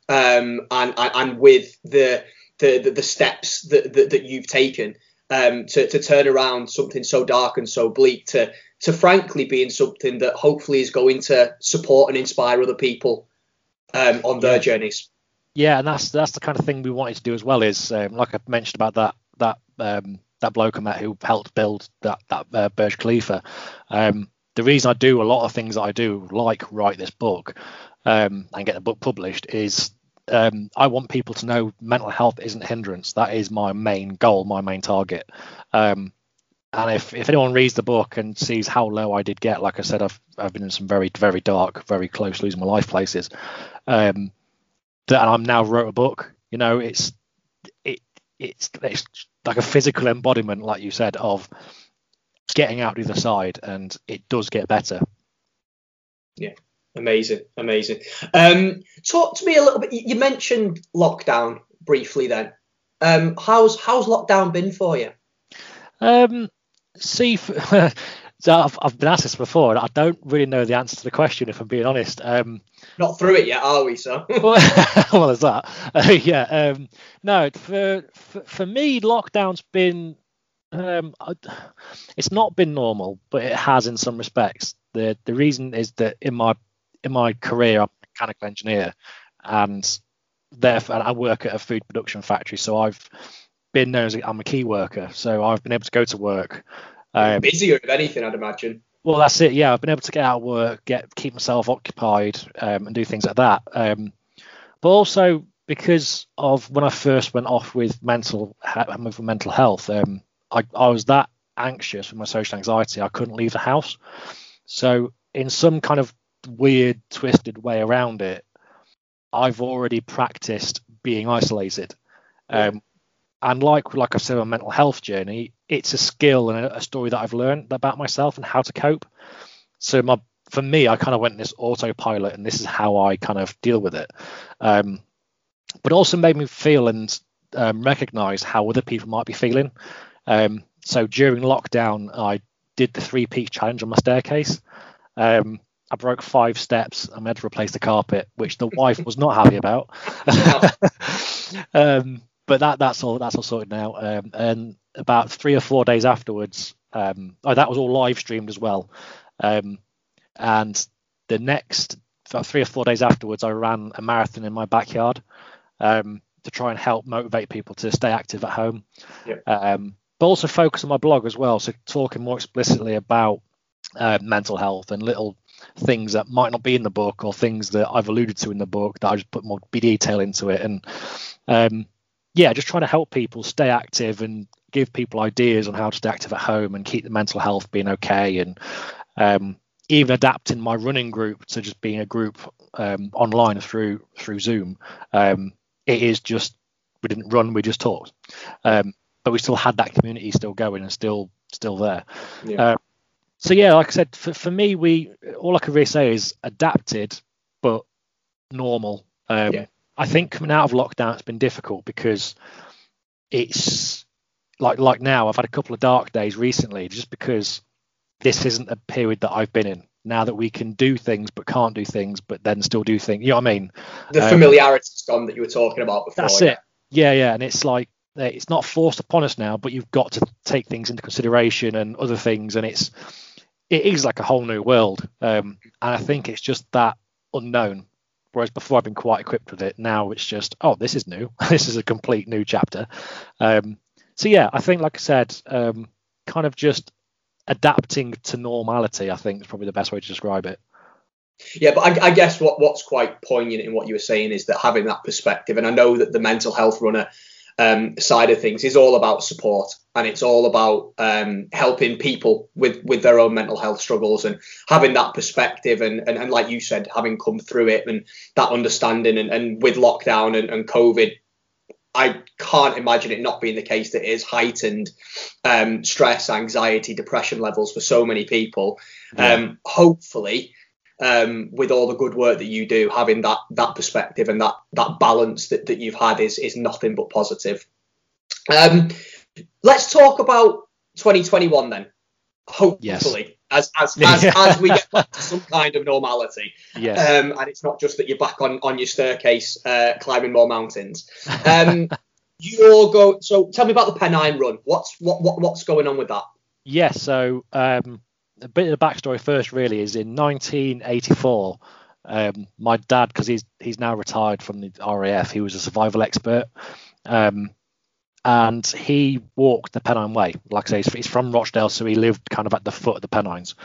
um, and, and with the the, the, the steps that, that, that you've taken um, to, to turn around something so dark and so bleak to to frankly being something that hopefully is going to support and inspire other people um, on their yeah. journeys. Yeah, and that's that's the kind of thing we wanted to do as well. Is um, like I mentioned about that that um, that bloke I met who helped build that that uh, Burj Khalifa. Um, the reason I do a lot of things that I do, like write this book um, and get the book published, is um, I want people to know mental health isn't hindrance. That is my main goal, my main target. Um, and if, if anyone reads the book and sees how low I did get, like I said, I've I've been in some very very dark, very close losing my life places. Um, that and I'm now wrote a book. You know, it's it it's it's like a physical embodiment, like you said, of getting out the other side, and it does get better. Yeah. Amazing, amazing. Um, talk to me a little bit. You mentioned lockdown briefly. Then, um, how's how's lockdown been for you? Um, see, [LAUGHS] so I've, I've been asked this before, and I don't really know the answer to the question. If I'm being honest, um, not through it yet, are we? So, [LAUGHS] well, [LAUGHS] well there's that. Uh, yeah. Um, no, for, for for me, lockdown's been. Um, it's not been normal, but it has in some respects. The the reason is that in my in my career, I'm a mechanical engineer, and therefore I work at a food production factory. So I've been known as a, I'm a key worker. So I've been able to go to work. Um, busier than anything, I'd imagine. Well, that's it. Yeah, I've been able to get out of work, get keep myself occupied, um, and do things like that. Um, but also because of when I first went off with mental with mental health, um, I, I was that anxious with my social anxiety, I couldn't leave the house. So in some kind of weird, twisted way around it, I've already practiced being isolated. Um, and like like I said, on mental health journey, it's a skill and a, a, story that I've learned about myself and how to cope. So my for me, I kind of went in this autopilot, and this is how I kind of deal with it. Um, but also made me feel and um, recognize how other people might be feeling. Um, so during lockdown, I did the three peak challenge on my staircase. Um, I broke five steps. I had to replace the carpet, which the wife was not happy about. [LAUGHS] um, but that that's all that's all sorted now. Um, and about three or four days afterwards, um, oh, that was all live streamed as well. Um, and the next three or four days afterwards, I ran a marathon in my backyard um, to try and help motivate people to stay active at home. Um, but also focus on my blog as well, so talking more explicitly about uh, mental health and little things that might not be in the book or things that I've alluded to in the book that I just put more detail into it. And um, yeah, just trying to help people stay active and give people ideas on how to stay active at home and keep the mental health being okay. And um, even adapting my running group to just being a group um, online through through Zoom. Um, it is just we didn't run, we just talked, um, but we still had that community still going and still still there. Yeah. Uh, so yeah, like I said, for, for me, we all I can really say is adapted, but normal. Um, yeah. I think coming out of lockdown, it's been difficult because it's like like now. I've had a couple of dark days recently, just because this isn't a period that I've been in. Now that we can do things but can't do things, but then still do things. You know what I mean? The um, familiarity's gone that you were talking about before. That's yeah. it. Yeah, yeah, and it's like it's not forced upon us now, but you've got to take things into consideration and other things, and it's it is like a whole new world, um, and I think it's just that unknown. Whereas before I've been quite equipped with it. Now it's just, oh, this is new. [LAUGHS] this is a complete new chapter. Um, so yeah, I think, like I said, um, kind of just adapting to normality. I think is probably the best way to describe it. Yeah, but I, I, guess what what's quite poignant in what you were saying is that having that perspective, and I know that the mental health runner um, side of things is all about support, and it's all about um, helping people with with their own mental health struggles, and having that perspective, and and, and like you said, having come through it, and that understanding, and, and with lockdown and, and COVID. I can't imagine it not being the case that it is heightened um, stress, anxiety, depression levels for so many people. Yeah. Um, hopefully, um, with all the good work that you do, having that that perspective and that that balance that, that you've had is is nothing but positive. Um, let's talk about 2021 then. Hopefully, yes. as as [LAUGHS] as, as we get back to some kind of normality. Yes. Um, and it's not just that you're back on on your staircase uh, climbing more mountains. Um, [LAUGHS] you all go. So tell me about the Pennine Run. What's what, what what's going on with that? Yes. Yeah, so um, a bit of the backstory first really is in 1984 um, my dad because he's he's now retired from the RAF he was a survival expert um, and he walked the Pennine Way. Like I say he's from Rochdale so he lived kind of at the foot of the Pennines.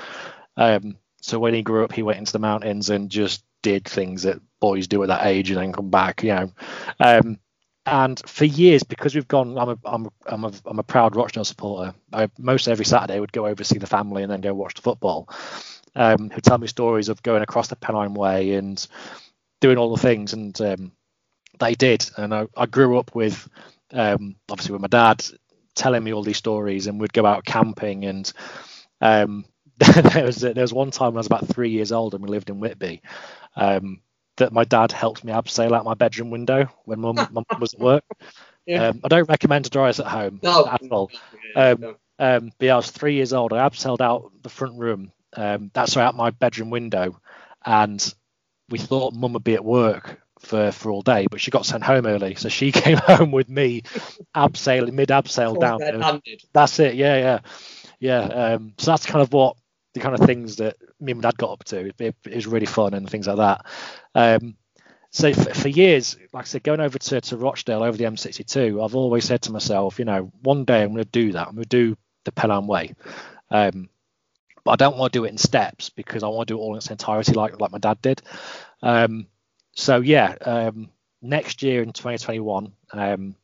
Um, so when he grew up he went into the mountains and just did things that boys do at that age and then come back you know. Um, and for years, because we've gone, I'm a, I'm a, I'm a, I'm a proud Rochdale supporter. I most every Saturday would go over see the family and then go watch the football. Um, who tell me stories of going across the Pennine Way and doing all the things, and um, they did. And I, I grew up with, um, obviously, with my dad telling me all these stories, and we'd go out camping. And um, [LAUGHS] there was there was one time when I was about three years old, and we lived in Whitby. That my dad helped me abseil out my bedroom window when mum, [LAUGHS] mum was at work. Yeah. Um, I don't recommend to dry at home no, at all. Um, no. um, but yeah, I was three years old. I abseiled out the front room. Um, that's right out my bedroom window, and we thought mum would be at work for, for all day, but she got sent home early, so she [LAUGHS] came home with me, abseiling mid abseil down. That's it. Yeah, yeah, yeah. Um, so that's kind of what the kind of things that me and my dad got up to. It, it was really fun and things like that. Um, so for, for, years, like I said, going over to, to Rochdale over the M62, I've always said to myself, you know, one day I'm going to do that. I'm going to do the Pennine Way. Um, but I don't want to do it in steps because I want to do it all in its entirety, like like my dad did. Um, so yeah, um, next year in 2021, um,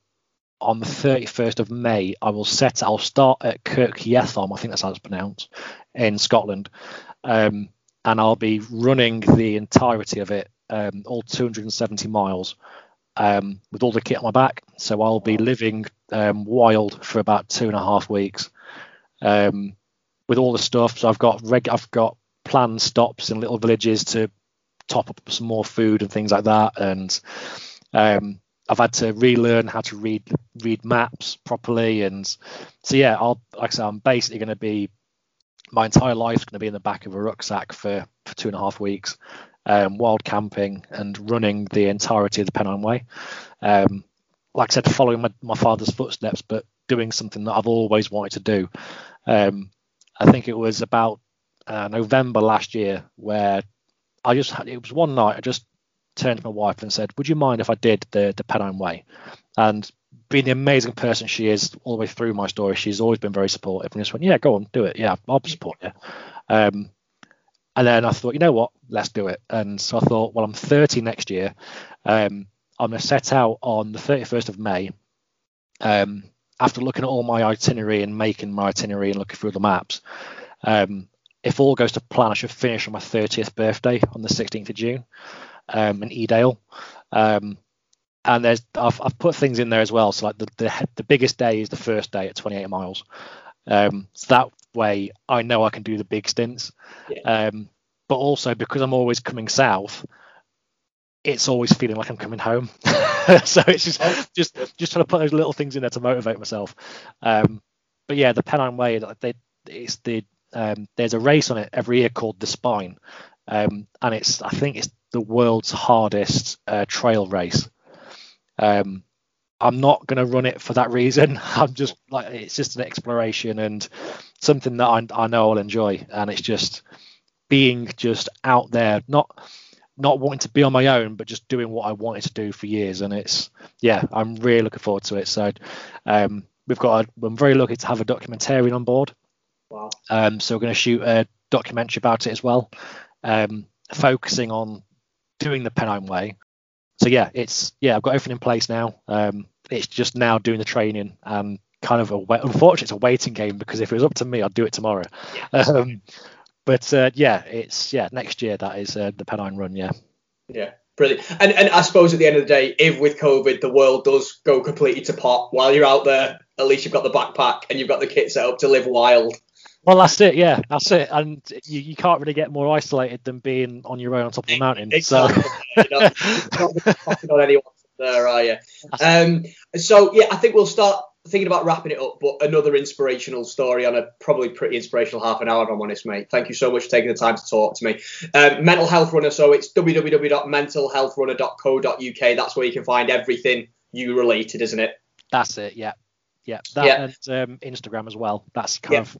on the 31st of May, I will set. I'll start at Kirk Yetholm, I think that's how it's pronounced, in Scotland, um, and I'll be running the entirety of it, um, all 270 miles, um, with all the kit on my back. So I'll be living um, wild for about two and a half weeks, um, with all the stuff. So I've got reg- I've got planned stops in little villages to top up some more food and things like that, and um, I've had to relearn how to read read maps properly, and so yeah, I'll like I said, I'm basically going to be my entire life's going to be in the back of a rucksack for, for two and a half weeks, um, wild camping and running the entirety of the Pennine Way. Um, like I said, following my, my father's footsteps, but doing something that I've always wanted to do. Um, I think it was about uh, November last year where I just had, it was one night I just turned to my wife and said, "Would you mind if I did the the Pennine Way?" And being the amazing person she is all the way through my story, she's always been very supportive and just went, Yeah, go on, do it. Yeah, I'll support you. Um, and then I thought, you know what, let's do it. And so I thought, well, I'm 30 next year. Um, I'm going to set out on the 31st of May. Um, after looking at all my itinerary and making my itinerary and looking through the maps, um, if all goes to plan, I should finish on my 30th birthday on the 16th of June um, in Edale. Um, and there's I've, I've put things in there as well. So like the, the the biggest day is the first day at 28 miles. Um, so that way I know I can do the big stints. Yeah. Um, but also because I'm always coming south, it's always feeling like I'm coming home. [LAUGHS] so it's just oh. just just trying to put those little things in there to motivate myself. Um, but yeah, the Pennine Way, they, it's the um, there's a race on it every year called the Spine, um, and it's I think it's the world's hardest uh, trail race. Um, I'm not going to run it for that reason. [LAUGHS] I'm just like it's just an exploration, and something that I, I know I'll enjoy, and it's just being just out there, not not wanting to be on my own, but just doing what I wanted to do for years. And it's yeah, I'm really looking forward to it. So um, we've got a, I'm very lucky to have a documentarian on board. Wow. Um, so we're going to shoot a documentary about it as well, um, focusing on doing the Pennine Way. So yeah, it's yeah, I've got everything in place now. Um, it's just now doing the training and kind of a unfortunately it's a waiting game because if it was up to me, I'd do it tomorrow. [LAUGHS] Um, but uh, yeah, it's yeah next year that is uh, the Pennine Run. Yeah. Yeah, brilliant. And and I suppose at the end of the day, if with COVID the world does go completely to pot while you're out there, at least you've got the backpack and you've got the kit set up to live wild. Well, that's it. Yeah, that's it. And you, you can't really get more isolated than being on your own on top of a mountain. Exactly. So You're not, you're not anyone there, are you? Um, so yeah, I think we'll start thinking about wrapping it up. But another inspirational story on a probably pretty inspirational half an hour, if I'm honest, mate. Thank you so much for taking the time to talk to me. Um, Mental Health Runner. So it's www.mentalhealthrunner.co.uk. That's where you can find everything you related, isn't it? that's it. Yeah, yeah. That Yeah. and um, Instagram as well. That's kind Yeah. of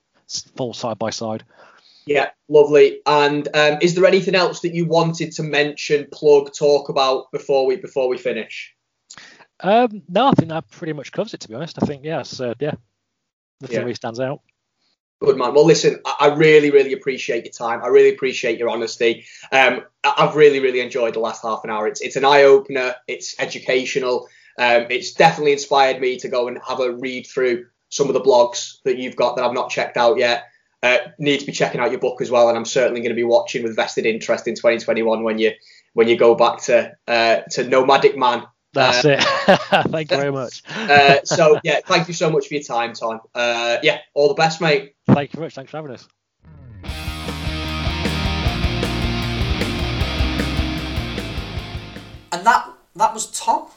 full side by side. Yeah, lovely. And um, is there anything else that you wanted to mention, plug, talk about before we before we finish? Um, no, I think that pretty much covers it. To be honest, I think yes, uh, yeah, nothing Yeah. really stands out. Good man. Well, listen, I really, really appreciate your time. I really appreciate your honesty. Um, I've really, really enjoyed the last half an hour. It's it's an eye opener. It's educational. Um, it's definitely inspired me to go and have a read through some of the blogs that you've got that I've not checked out yet. Uh, need to be checking out your book as well, and I'm certainly going to be watching with vested interest in 2021 when you when you go back to uh, to Nomadic Man. That's it. [LAUGHS] Thank you very much. [LAUGHS] Uh, so yeah, thank you so much for your time, Tom. Uh, yeah, all the best, mate. Thank you very much. Thanks for having us. And that that was Tom.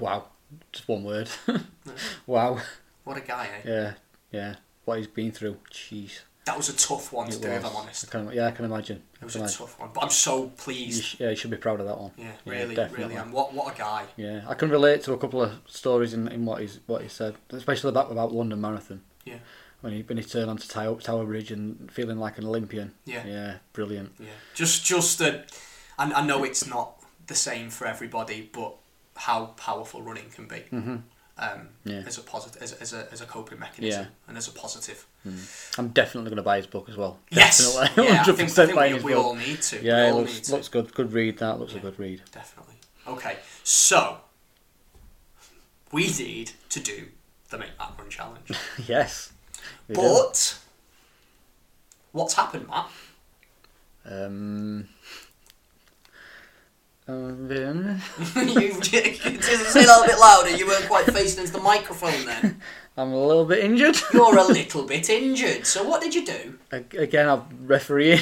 Wow, just one word. [LAUGHS] wow. What a guy, eh? Yeah, yeah. What he's been through. Jeez. That was a tough one to It do, if. I'm honest. I can, yeah, I can imagine. It was a imagine. tough one, but I'm so You pleased. sh- yeah, you should be proud of that one. Yeah, really, definitely. really am. What what a guy. Yeah, I can relate to a couple of stories in, in what he's what he said, especially about about London Marathon. Yeah. When he when he turned onto Tower, Tower Bridge and feeling like an Olympian. Yeah. Yeah, brilliant. Yeah, just just uh, I, I know it's not the same for everybody, but how powerful running can be um, Yeah. as a positive, as, as a as a coping mechanism, Yeah. and as a positive. I'm definitely going to buy his book as well. Yes, Definitely. yeah, I 100% think, I think buying we, his we book. all need to. Yeah, we it looks, looks good. Good read. That looks Yeah. a good read. Definitely. Okay, so we need to do the Make Matt Run challenge, [LAUGHS] yes. we do. but what's happened, Matt? Um. Um, [LAUGHS] you say a little bit louder. You weren't quite facing into the microphone then. [LAUGHS] I'm a little bit injured. [LAUGHS] You're a little bit injured. So what did you do? Again, I'm refereeing.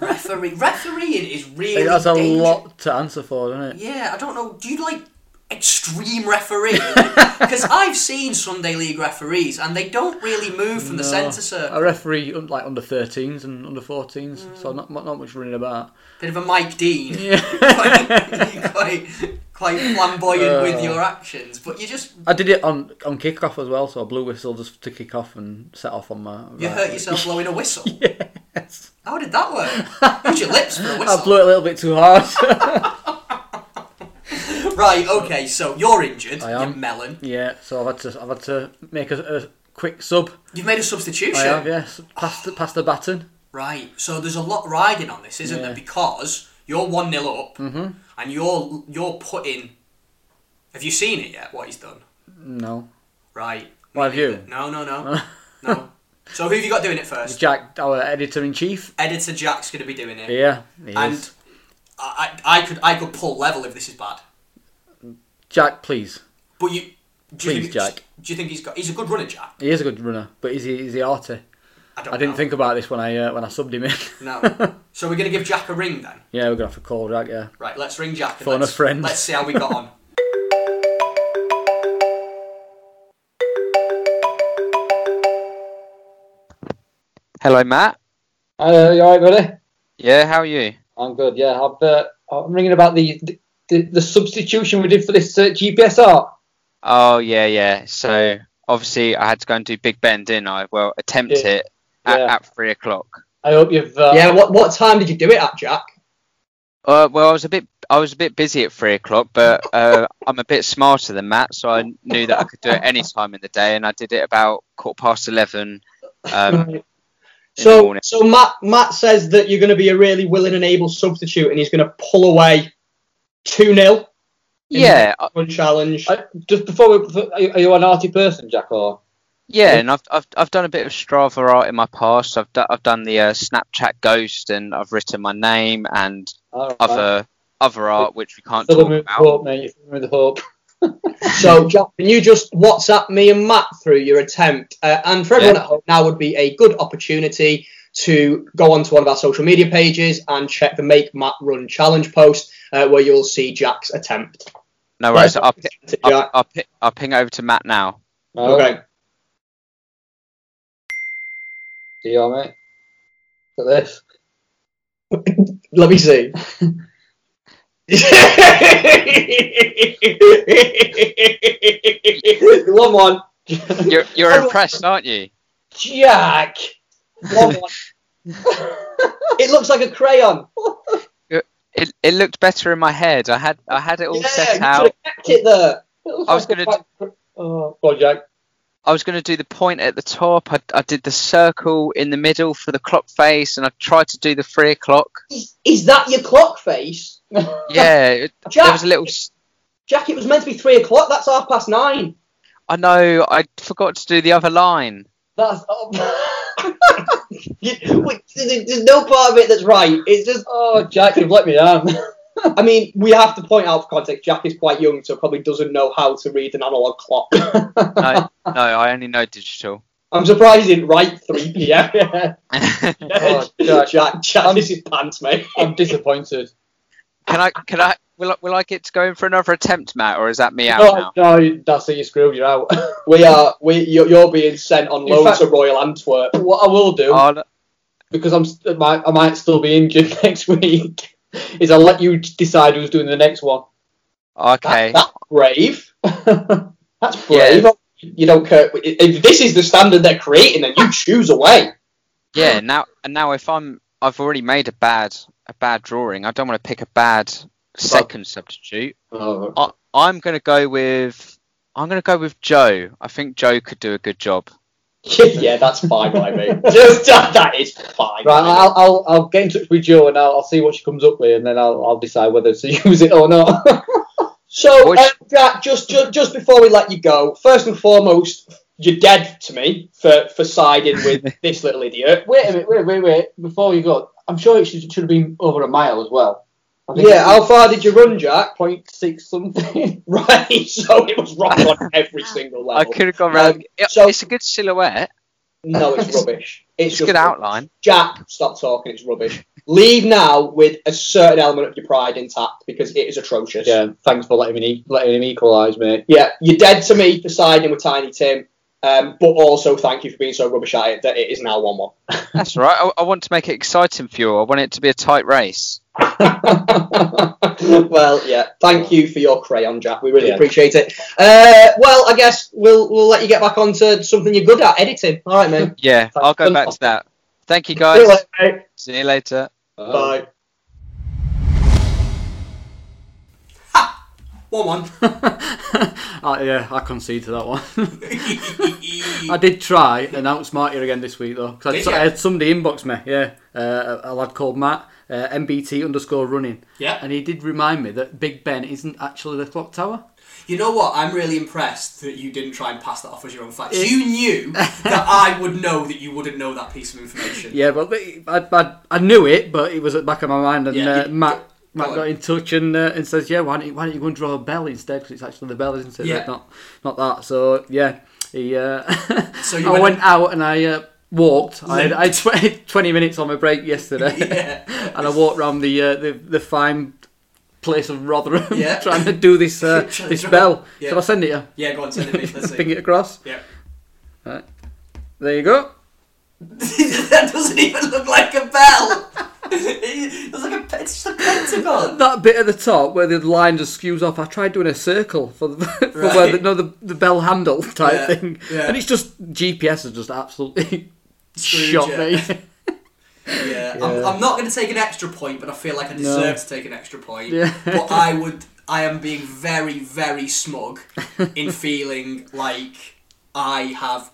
Referee, refereeing is really That's a lot to answer for, isn't it? Yeah, I don't know. Do you like extreme refereeing? [LAUGHS] Because I've seen Sunday League referees and they don't really move from the centre I A referee like under 13s and under 14s, Mm. so not not much running about. Bit of a Mike Dean. Yeah. quite, [LAUGHS] quite, quite flamboyant with Uh. your actions, but you just I did it on on kick off as well, so I blew whistle just to kick off and set off on my. you hurt yourself [LAUGHS] blowing a whistle. Yes. How did that work? Use your lips for a I whistle. blew it a little bit too hard. Right. Okay. So you're injured. I am. You're melon. yeah, so I've had to I've had to make a, a quick sub. You've made a substitution. I have, yes. Pass the, pass the baton. Right. So there's a lot riding on this, isn't Yeah. there? Because you're one 0 up, mm-hmm. and you're you're putting. Have you seen it yet? What he's done? No. Right. What have you? No, no, no, [LAUGHS] no. So who have you got doing it first? Jack, our editor in chief. Editor Jack's going to be doing it, Yeah, he and I I could I could pull level if this is bad. Jack, please. But you. Do you Please, think, Jack. Do you think he's got? He's a good runner, Jack. He is a good runner, but is he is he arty? I don't. I didn't know. think about this when I uh, when I subbed him in. No. [LAUGHS] so we're going to give Jack a ring then. yeah, we're gonna have to call Jack. Yeah. Right. Let's ring Jack. and Phone a let's, friend. Let's see how we got on. [LAUGHS] Hello, Matt. Uh, you alright, buddy? Yeah, how are you? I'm good. Yeah, I've, uh, I'm ringing about the, the the substitution we did for this uh, GPS art. Oh, yeah, yeah. So obviously, I had to go and do Big Ben, didn't I? Well, attempt Yeah. it, at, Yeah. at three o'clock. I hope you've. Uh, Yeah, what what time did you do it at, Jack? Uh, well, I was a bit I was a bit busy at three o'clock, but uh, [LAUGHS] I'm a bit smarter than Matt, so I knew that I could do it any time in the day, and I did it about quarter past eleven. Um, Right. So, so Matt Matt says that you're going to be a really willing and able substitute, and he's going to pull away two 0 yeah, challenge. I, just before we, are you- are you an arty person, Jack? Or yeah, and I've, I've I've done a bit of Strava art in my past. I've do, I've done the uh, Snapchat ghost, and I've written my name and right. other other art which we can't Fill talk with about. hope, mate. You fill with hope. [LAUGHS] [LAUGHS] So, Jack, can you just WhatsApp me and Matt through your attempt? Uh, and for everyone Yeah. at home, now would be a good opportunity to go onto one of our social media pages and check the Make Matt Run challenge post, uh, where you'll see Jack's attempt. No worries. Right, I'll, pi- I'll, Jack. I'll, pi- I'll ping over to Matt now. Okay. See you, mate. Look at this. [LAUGHS] Let me see. [LAUGHS] one one. You're you're [LAUGHS] impressed, aren't you? Jack. One one. it looks like a crayon. It, it looked better in my head. I had I had it all yeah, set you out. could have kept it there. I was gonna Oh, go on, Jack. I was going to do the point at the top. I, I did the circle in the middle for the clock face, and I tried to do the three o'clock. Is, is that your clock face? [LAUGHS] Yeah, it, there Jack, was a little. Jack, it was meant to be three o'clock. That's half past nine. I know. I forgot to do the other line. That's. Oh, [LAUGHS] [LAUGHS] You- wait, there's there's no part of it that's right. It's just, oh, Jack, you've let me down. I mean, we have to point out for context, Jack is quite young, so probably doesn't know how to read an analog clock. No, [LAUGHS] no, I only know digital. I'm surprised he didn't write 3 p.m. [LAUGHS] Oh, Jack, Jack. Jack, Jack, this is pants, mate. I'm disappointed. can I? Can I? Will, I- will I get to go in for another attempt, Matt, or is that me out No, now? no, that's it. You screwed. You're out. [LAUGHS] We are, we, you're, you're being sent on loan fact- to Royal Antwerp. what I will do, Oh, no- because I'm, st- I might, I might still be injured [LAUGHS] next week, [LAUGHS] is I'll let you decide who's doing the next one. okay. That, that's brave. That's brave. Yeah. You don't care. If this is the standard they're creating, then you choose away. Yeah. Now, and now, if I'm, I've already made a bad, a bad drawing. I don't want to pick a bad second substitute. Oh, I, I'm going to go with. I'm going to go with Joe. I think Joe could do a good job. [LAUGHS] yeah, that's fine by me. [LAUGHS] Just that, is fine. Right. I'll, I'll, I'll get in touch with Joe and I'll, I'll see what she comes up with, and then I'll, I'll decide whether to [LAUGHS] use it or not. So, uh, Jack, just, just just before we let you go, first and foremost, you're dead to me for, for siding with this little idiot. wait a minute, wait, wait, wait. Before you go, I'm sure it should, should have been over a mile as well. I think Yeah, how far did you run, Jack? 0.6 something. [LAUGHS] Right, [LAUGHS] so it was wrong on every single level. I could have gone Um, round. It- so- it's a good silhouette. No, it's rubbish. [LAUGHS] It's, It's a just good rubbish. outline. Jack, stop talking. It's rubbish. Leave now with a certain element of your pride intact because it is atrocious. yeah, thanks for letting me letting him equalise, mate. Yeah, you're dead to me for siding with Tiny Tim, um, but also thank you for being so rubbish at it that it is now 1 1. That's right. I, I want to make it exciting for you. I want it to be a tight race. [LAUGHS] well, yeah, thank you for your crayon, Jack. We really Yeah. appreciate it. Uh, well, I guess we'll we'll let you get back onto something you're good at, editing. All right, man. Yeah, I'll go back to that. Thank you, See guys. you later. See you later. Bye. One one. [LAUGHS] Uh, yeah, I concede to that one. [LAUGHS] I did try and outsmart you again this week though, because I. I had somebody inbox me, yeah, uh, a, a lad called Matt, uh, MBT underscore running, Yeah. and he did remind me that Big Ben isn't actually the clock tower. You know what? I'm really impressed that you didn't try and pass that off as your own fact. You knew [LAUGHS] that I would know that you wouldn't know that piece of information. Yeah, but I, I, I knew it, but it was at the back of my mind, and Yeah, uh, Matt. Matt got in touch and uh, and says, "Yeah, why don't you, why don't you go and draw a bell instead? Because it's actually the bell, isn't it? Yeah. Not not that." So yeah, he. Uh, [LAUGHS] So you I went- went out and I uh, walked. I had, I had 20, [LAUGHS] 20 minutes on my break yesterday, [LAUGHS] Yeah. and I walked around the uh, the the fine place of Rotherham Yeah. trying to do this uh, this bell. yeah. Shall I send it you? Yeah, go on, send it me. Let's Ping it across. Yeah. There you go. that doesn't even look like a bell. It looks like a, it's just a pentagon. [LAUGHS] That bit at the top where the line just skews off, I tried doing a circle for the [LAUGHS] for where the, no, the, the bell handle type Yeah, thing, yeah. and it's just GPS is just absolutely [LAUGHS] shot yeah. me. Yeah, I'm, I'm not going to take an extra point, but I feel like I deserve to take an extra point. Yeah. But I would, I am being very, very smug in feeling like I have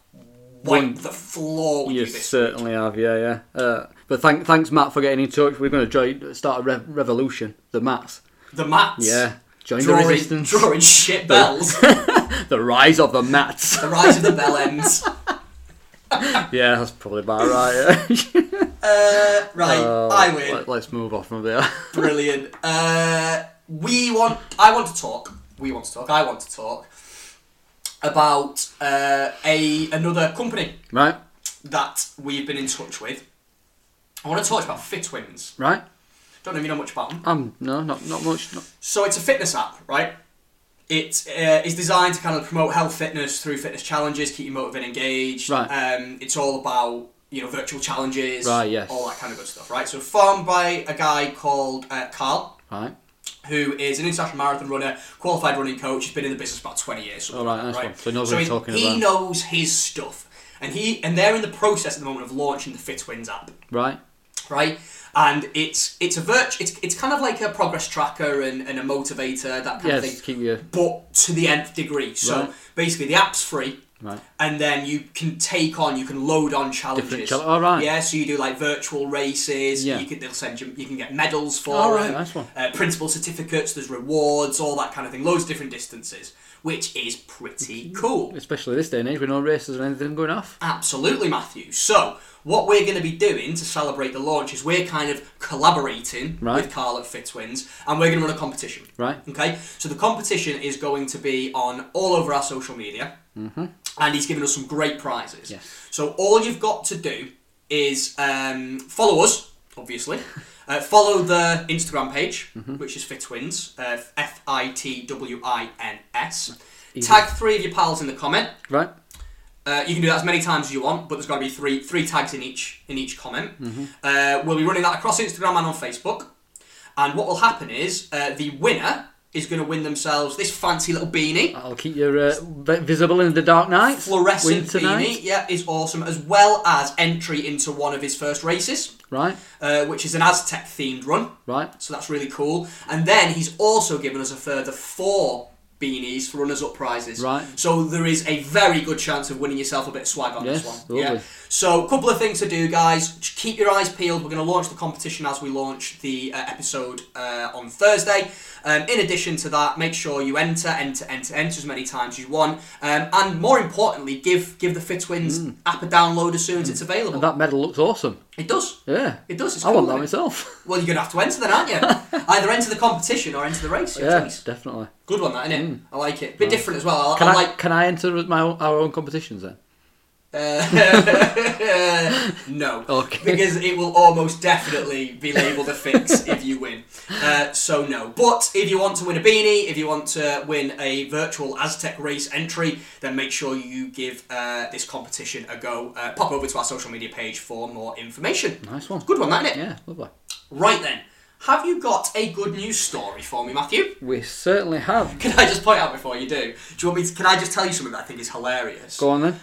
wiped the floor with you certainly have, yeah, yeah. Uh, but thank, thanks, Matt, for getting in touch. We're going to join, start a re- revolution. The Mats. The mats. Yeah. Join the Drawing, resistance. drawing shit bells. [LAUGHS] The rise of the Mats. the rise of the bell ends. [LAUGHS] yeah, that's probably about right. Yeah. [LAUGHS] Uh, right, Uh, I win. Let, us move off from there. Brilliant. Uh, we want. I want to talk. We want to talk. I want to talk about uh, a another company right, that we've been in touch with. I want to talk about Fitwins. right. Don't know if you know much about them. Um, no, not not much. Not, So it's a fitness app, right? It uh, is designed to kind of promote health fitness through fitness challenges, keep you motivated, and engaged. Right. Um, it's all about you know virtual challenges, Right, yes. all that kind of good stuff, right? So formed by a guy called uh, Carl, right. who is an international marathon runner, qualified running coach. He's been in the business about twenty years. All right, like that, nice one. So he knows so what he's he, talking about. he about. knows his stuff, and he and they're in the process at the moment of launching the Fitwins app Right. Right? And it's it's a virtu- it's it's kind of like a progress tracker and, and a motivator that kind of Yes, thing, keep you. but to the nth degree. So Right. basically, the app's free, Right. and then you can take on, you can load on challenges. chal- oh, right. Yeah, so you do like virtual races. Yeah. You can they'll send you you can get medals for Oh, right, nice one. Uh, principal certificates. There's rewards, all that kind of thing. Loads of different distances, which is pretty cool. Especially this day and age with no races or anything going off. Absolutely, Matthew. So, what we're going to be doing to celebrate the launch is we're kind of collaborating Right. with Carl at Fitwins, and we're going to run a competition. Right. Okay. So the competition is going to be on all over our social media, mm-hmm. and he's given us some great prizes. Yes. So all you've got to do is um, follow us, obviously. [LAUGHS] Uh, follow the Instagram page, Mm-hmm. which is Fitwins, uh, F I T W I N S. Tag three of your pals in the comment. Right. Uh, you can do that as many times as you want, but there's got to be three three tags in each in each comment. Mm-hmm. Uh, we'll be running that across Instagram and on Facebook. And what will happen is uh, the winner is going to win themselves this fancy little beanie. I'll keep you uh, visible in the dark night. Fluorescent winter beanie, night. yeah, is awesome, as well as entry into one of his first races, Right. uh, which is an Aztec themed run. Right. So that's really cool. And then he's also given us a further four beanies for runners up prizes. Right. So there is a very good chance of winning yourself a bit of swag on Yes, this one. lovely. Yeah. So a couple of things to do, guys. Keep your eyes peeled. We're going to launch the competition as we launch the uh, episode uh, on Thursday. Um, in addition to that, make sure you enter, enter, enter, enter as many times as you want, um, and more importantly, give give the Fitwins app a download as soon as it's available. Mm. And that medal looks awesome. it does. Yeah. It does. It's I want cool, that isn't it? myself. Well, you're going to have to enter then, aren't you? [LAUGHS] Either enter the competition or enter the race. Yeah, choice. definitely. Good one, that, isn't it? I like it. Bit different as well. I, Can I I, like. can I enter my own, our own competitions then? Uh, [LAUGHS] no. Okay. Because it will almost definitely be labelled a fix [LAUGHS] if you win. Uh, so, no. But if you want to win a beanie, if you want to win a virtual Aztec race entry, then make sure you give uh, this competition a go. Uh, pop over to our social media page for more information. Nice one. Good one, that, isn't it? Yeah, lovely. Right then. Have you got a good news story for me, Matthew? We certainly have. Can I just point out before you do? Do you want me to? Can I just tell you something that I think is hilarious? Go on then.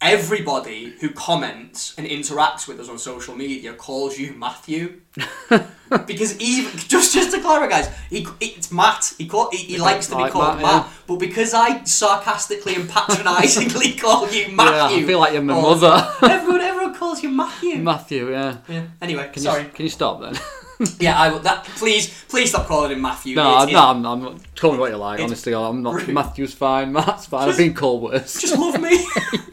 Everybody who comments and interacts with us on social media calls you Matthew. [LAUGHS] because even just just to clarify, guys, he, it's Matt. He call, he, he likes to be like called Matt, Matt, yeah. but because I sarcastically and patronisingly [LAUGHS] call you Yeah, Matthew, I feel like you're my mother. everyone everyone calls you Matthew. Matthew, yeah. yeah. Anyway, Can sorry. you can you stop then? [LAUGHS] [LAUGHS] Yeah, I will. That please please stop calling him Matthew. no, It's- no, I'm, I'm not. Call me what you like. Honestly, I'm not. rude. Matthew's fine. Matt's fine. I've been called worse. Just love me. [LAUGHS]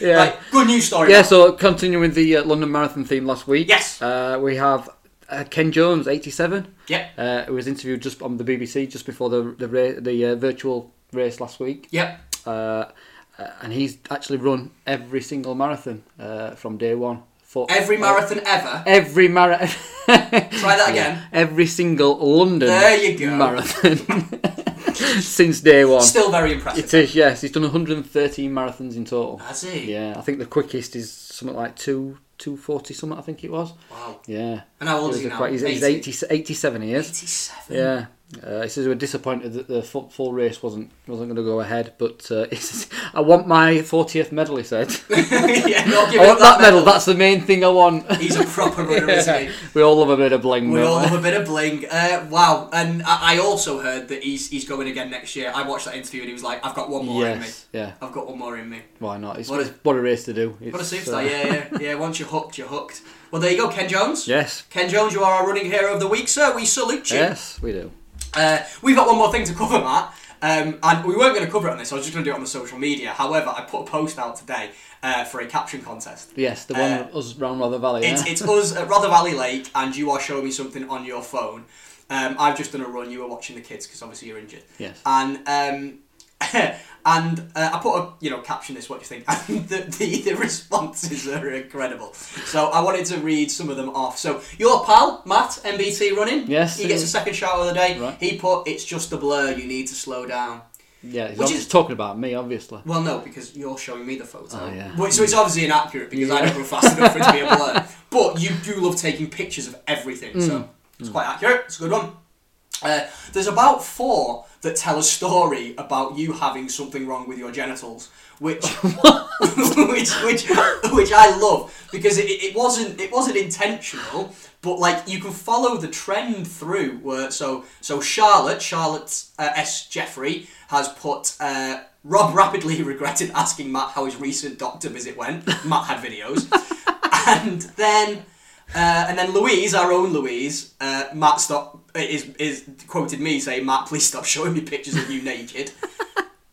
yeah. Right, good news story. Yeah, Matt. so continuing the uh, London Marathon theme last week. Yes. Uh, we have uh, Ken Jones, 87. Yeah. Uh, who was interviewed just on the BBC just before the the, ra- the uh, virtual race last week. Yep. Uh, uh, and he's actually run every single marathon uh, from day one. Every marathon ever. Every marathon. [LAUGHS] Try that again. Every single London There you go. marathon [LAUGHS] since day one. Still very impressive. It is, yes. He's done 113 marathons in total. Has he? Yeah, I think the quickest is something like two 240 something. I think it was. Wow. Yeah. And how old is he now? quite- he's, he's 80, 87 years. 87. Yeah. Uh, he says we were disappointed that the full, race wasn't wasn't going to go ahead, but uh, [LAUGHS] he says, I want my 40th medal. He said, [LAUGHS] yeah, not I want that medal. That's the main thing I want. [LAUGHS] He's a proper runner, isn't he? we all love a bit of bling. We all love a bit of bling. Uh, wow, and I, I also heard that he's he's going again next year. I watched that interview and he was like, "I've got one more in me. Yes, yeah. I've got one more in me." Why not? It's What a- what a race to do. What a superstar! uh, yeah, yeah, yeah. Once you're hooked, you're hooked. Well, there you go, Ken Jones. Yes, Ken Jones, you are our running hero of the week, sir. We salute you. yes, we do. Uh, we've got one more thing to cover, Matt. Um, and we weren't going to cover it on this. I was just going to do it on the social media. However, I put a post out today uh, for a caption contest. Yes, the one Uh, us round Rother Valley. It's, yeah? it's us at Rother Valley Lake, and you are showing me something on your phone. Um, I've just done a run. You were watching the kids because obviously you're injured. Yes. And um, [LAUGHS] and uh, I put a you know caption this. What do you think? [LAUGHS] And the, the the responses are incredible. So I wanted to read some of them off. So your pal Matt MBT running. Yes, He gets a second shout of the day. Right. He put it's just a blur. You need to slow down. yeah, he's Which is- talking about me, obviously. Well, no, because you're showing me the photo. Oh, yeah. But- so it's obviously inaccurate because I Yeah. don't run fast enough for it to be a blur. [LAUGHS] But you do love taking pictures of everything, Mm. so it's quite accurate. It's a good one. Uh, there's about four that tell a story about you having something wrong with your genitals, which [LAUGHS] [LAUGHS] which which which I love because it, it wasn't it wasn't intentional, but like you can follow the trend through. Where so so Charlotte Charlotte uh, S Jeffrey has put. Uh, Rob rapidly [LAUGHS] regretted asking Matt how his recent doctor visit went. Matt had videos, and then uh, and then Louise, our own Louise, uh, Matt stop is is quoted me saying, "Matt, please stop showing me pictures of you naked." [LAUGHS]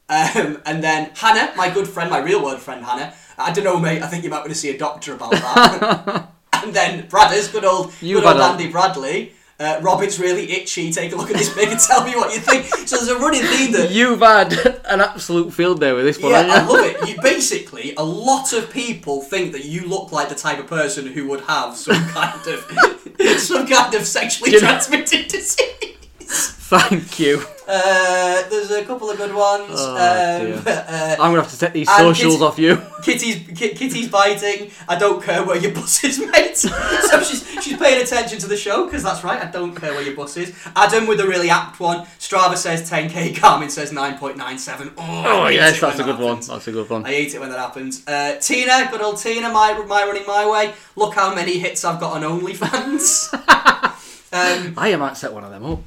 Um, and then Hannah, my good friend, my real world friend Hannah. I don't know, mate. I think you might want to see a doctor about that. [LAUGHS] and then Bradders, good old, You've good old Andy Bradley. Uh, Rob, it's really itchy. Take a look at this pic and tell me what you think. So there's a running theme that You've had an absolute field day with this one, yeah, I love it. You, basically, a lot of people think that you look like the type of person who would have some kind of [LAUGHS] some kind of sexually Do you know- transmitted disease. Thank you. Uh, there's a couple of good ones. Oh, um, [LAUGHS] uh, I'm gonna have to take these socials kids- off you. Kitty's Ki- Kitty's biting. I don't care where your bus is, mate. [LAUGHS] so she's she's paying attention to the show because that's right. I don't care where your bus is. Adam with a really apt one. Strava says 10k. Garmin says 9.97. Oh, Oh yes, that's a that good one. happens. That's a good one. I hate it when that happens. Uh, Tina, good old Tina, my my running my way. Look how many hits I've got on OnlyFans. [LAUGHS] um, I might set one of them up.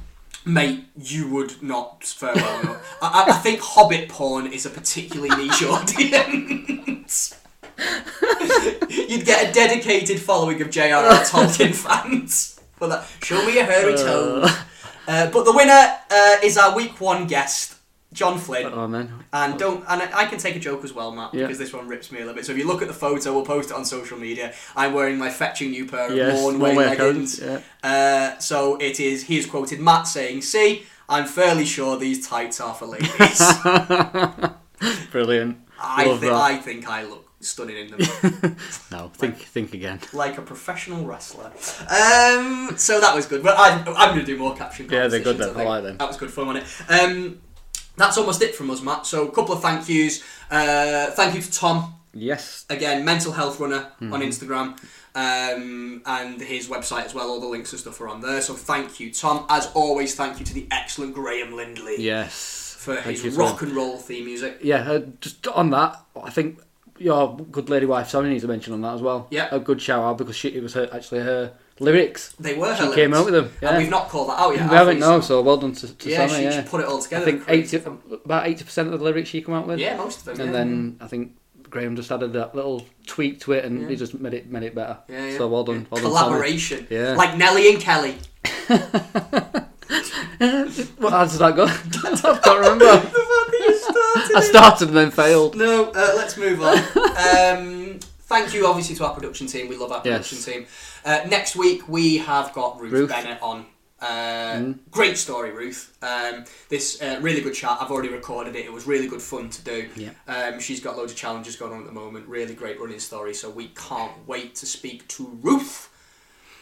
Mate, you would not fare well enough. I, I- think Hobbit porn is a particularly niche [LAUGHS] audience. You'd get a dedicated following of J.R.R. [LAUGHS] Tolkien fans. For that, show me a hairy toe. Uh, but the winner uh, is our week one guest, John Flynn. Oh man. And don't and I I can take a joke as well, Matt, Yeah. because this one rips me a little bit. So if you look at the photo, we'll post it on social media. I'm wearing my fetching new pair of Yes, one way leggings. Yeah. Uh, so it is. He is quoted Matt saying, "See, I'm fairly sure these tights are for ladies." [LAUGHS] Brilliant. I Love think that. I think I look stunning in them, [LAUGHS] No, think think again. like a professional wrestler. Um, so that was good. But I'm, I'm going to do more caption. Yeah, they're good then. I like them. That was good fun, wasn't it? Um, that's almost it from us, Matt. So a couple of thank yous. Uh, thank you to Tom Yes. again, mental health runner Mm-hmm. on Instagram, um, and his website as well. All the links and stuff are on there. So thank you, Tom. As always, thank you to the excellent Graham Lindley Yes. for Thank his rock Tom. and roll theme music. Yeah, uh, just on that, I think your good lady wife Sammy needs to mention on that as well. Yeah. A good shout out because she it was her actually her lyrics. They were She her came lyrics. out with them. Yeah. and we've not called that out yet. we have haven't So- no, so well done to, to yeah, Sammy. she, yeah. she put it all together. I think 80, about eighty percent of the lyrics she came out with. Yeah, most of them. And yeah. then I think Graham just added that little tweak to it, and Yeah. he just made it made it better. Yeah, yeah. So well done. Well done. Collaboration. Yeah. Like Nelly and Kelly. [LAUGHS] What how did that go? [LAUGHS] I can't remember. [LAUGHS] I started and then failed. No, uh, let's move on. um, thank you, obviously, to our production team. We love our Yes. production team. Uh, next week, we have got Ruth, Ruth. Bennett on. Uh, Mm. Great story, Ruth. Um, this uh, really good chat. I've already recorded it. It was really good fun to do. Yeah. Um, she's got loads of challenges going on at the moment. Really great running story. So we can't wait to speak to Ruth.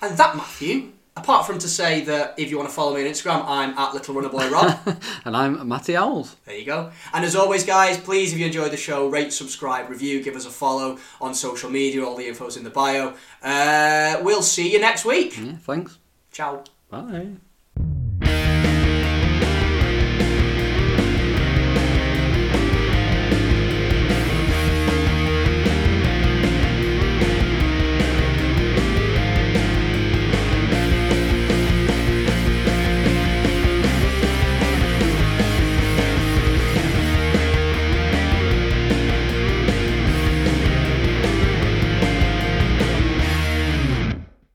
And that, Matthew. Apart from to say that if you want to follow me on Instagram, I'm at Little Runner Boy Rob. [LAUGHS] And I'm Matty Owls. There you go. And as always, guys, please, if you enjoyed the show, rate, subscribe, review, give us a follow on social media. All the info's in the bio. Uh, we'll see you next week. Yeah, thanks. Ciao. Bye.